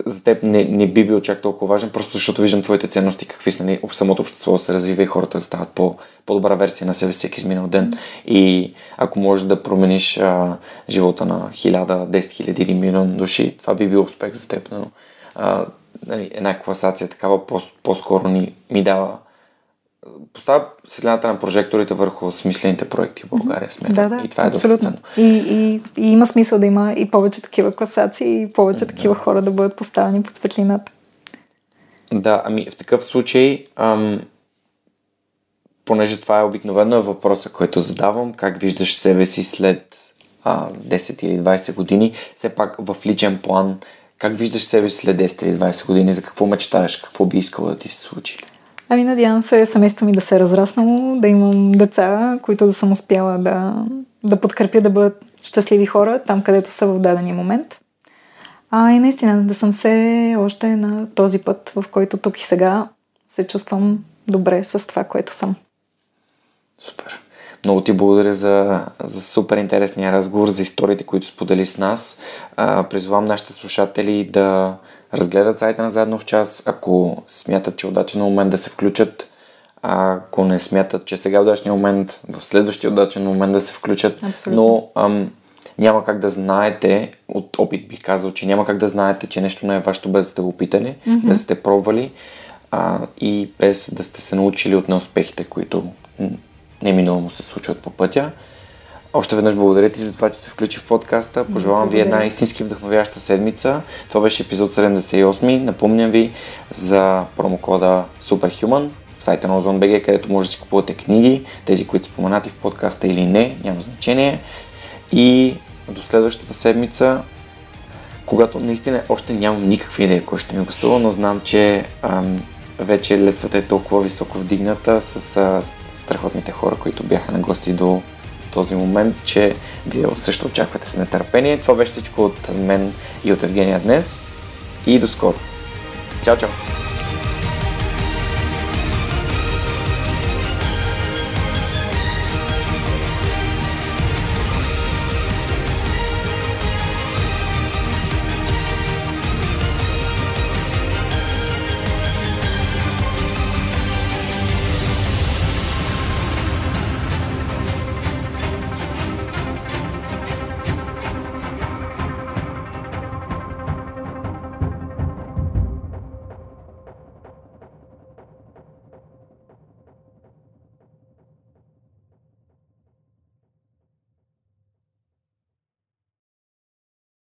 за теб не, не би бил чак толкова важен, просто защото виждам твоите ценности, какви са, нали, самото общество се развива и хората да стават по, по-добра версия на себе всеки изминал ден. И ако можеш да промениш а, живота на хиляда, 10 хиляди или милион души, това би бил успех за теб. Но а, нали, една класация такава по- по-скоро ни, ми дава поставя светлината на прожекторите върху смислените проекти в България, смятам. Да, да, и това е абсолютно. И, и, и има смисъл да има и повече такива класации, и повече да. такива хора да бъдат поставени под светлината. Да, ами в такъв случай, ам, понеже това е обикновено е въпроса, който задавам, как виждаш себе си след а, 10 или 20 години, все пак в личен план, как виждаш себе си след 10 или 20 години, за какво мечтаеш, какво би искала да ти се случи? Ами надявам се семейството ми да се е разраснало, да имам деца, които да съм успяла да, да подкрепя да бъдат щастливи хора там, където са в дадения момент. А и наистина да съм все още на този път, в който тук и сега се чувствам добре с това, което съм. Супер. Много ти благодаря за, за супер интересния разговор, за историите, които сподели с нас. А, призвам нашите слушатели да разгледат сайта на Заедно в час, ако смятат, че е удачен момент да се включат, а ако не смятат, че сега е удачният момент, в следващия удачен момент да се включат. Абсолютно. Но ам, няма как да знаете, от опит бих казал, че няма как да знаете, че нещо не е вашето без да сте го опитали, mm-hmm. да сте пробвали а, и без да сте се научили от неуспехите, които неминуемо се случват по пътя. Още веднъж благодаря ти за това, че се включи в подкаста. Пожелавам ви една истински вдъхновяща седмица. Това беше епизод 78. Напомням ви за промокода SUPERHUMAN в сайта на OzonBG, където може да си купувате книги, тези, които споменати в подкаста или не, няма значение. И до следващата седмица, когато наистина още нямам никаква идея кой ще ми гостува, но знам, че ам, вече летвата е толкова високо вдигната с а, страхотните хора, които бяха на гости до този момент, че вие също очаквате с нетърпение. Това беше всичко от мен и от Евгения днес и до скоро. Чао, чао!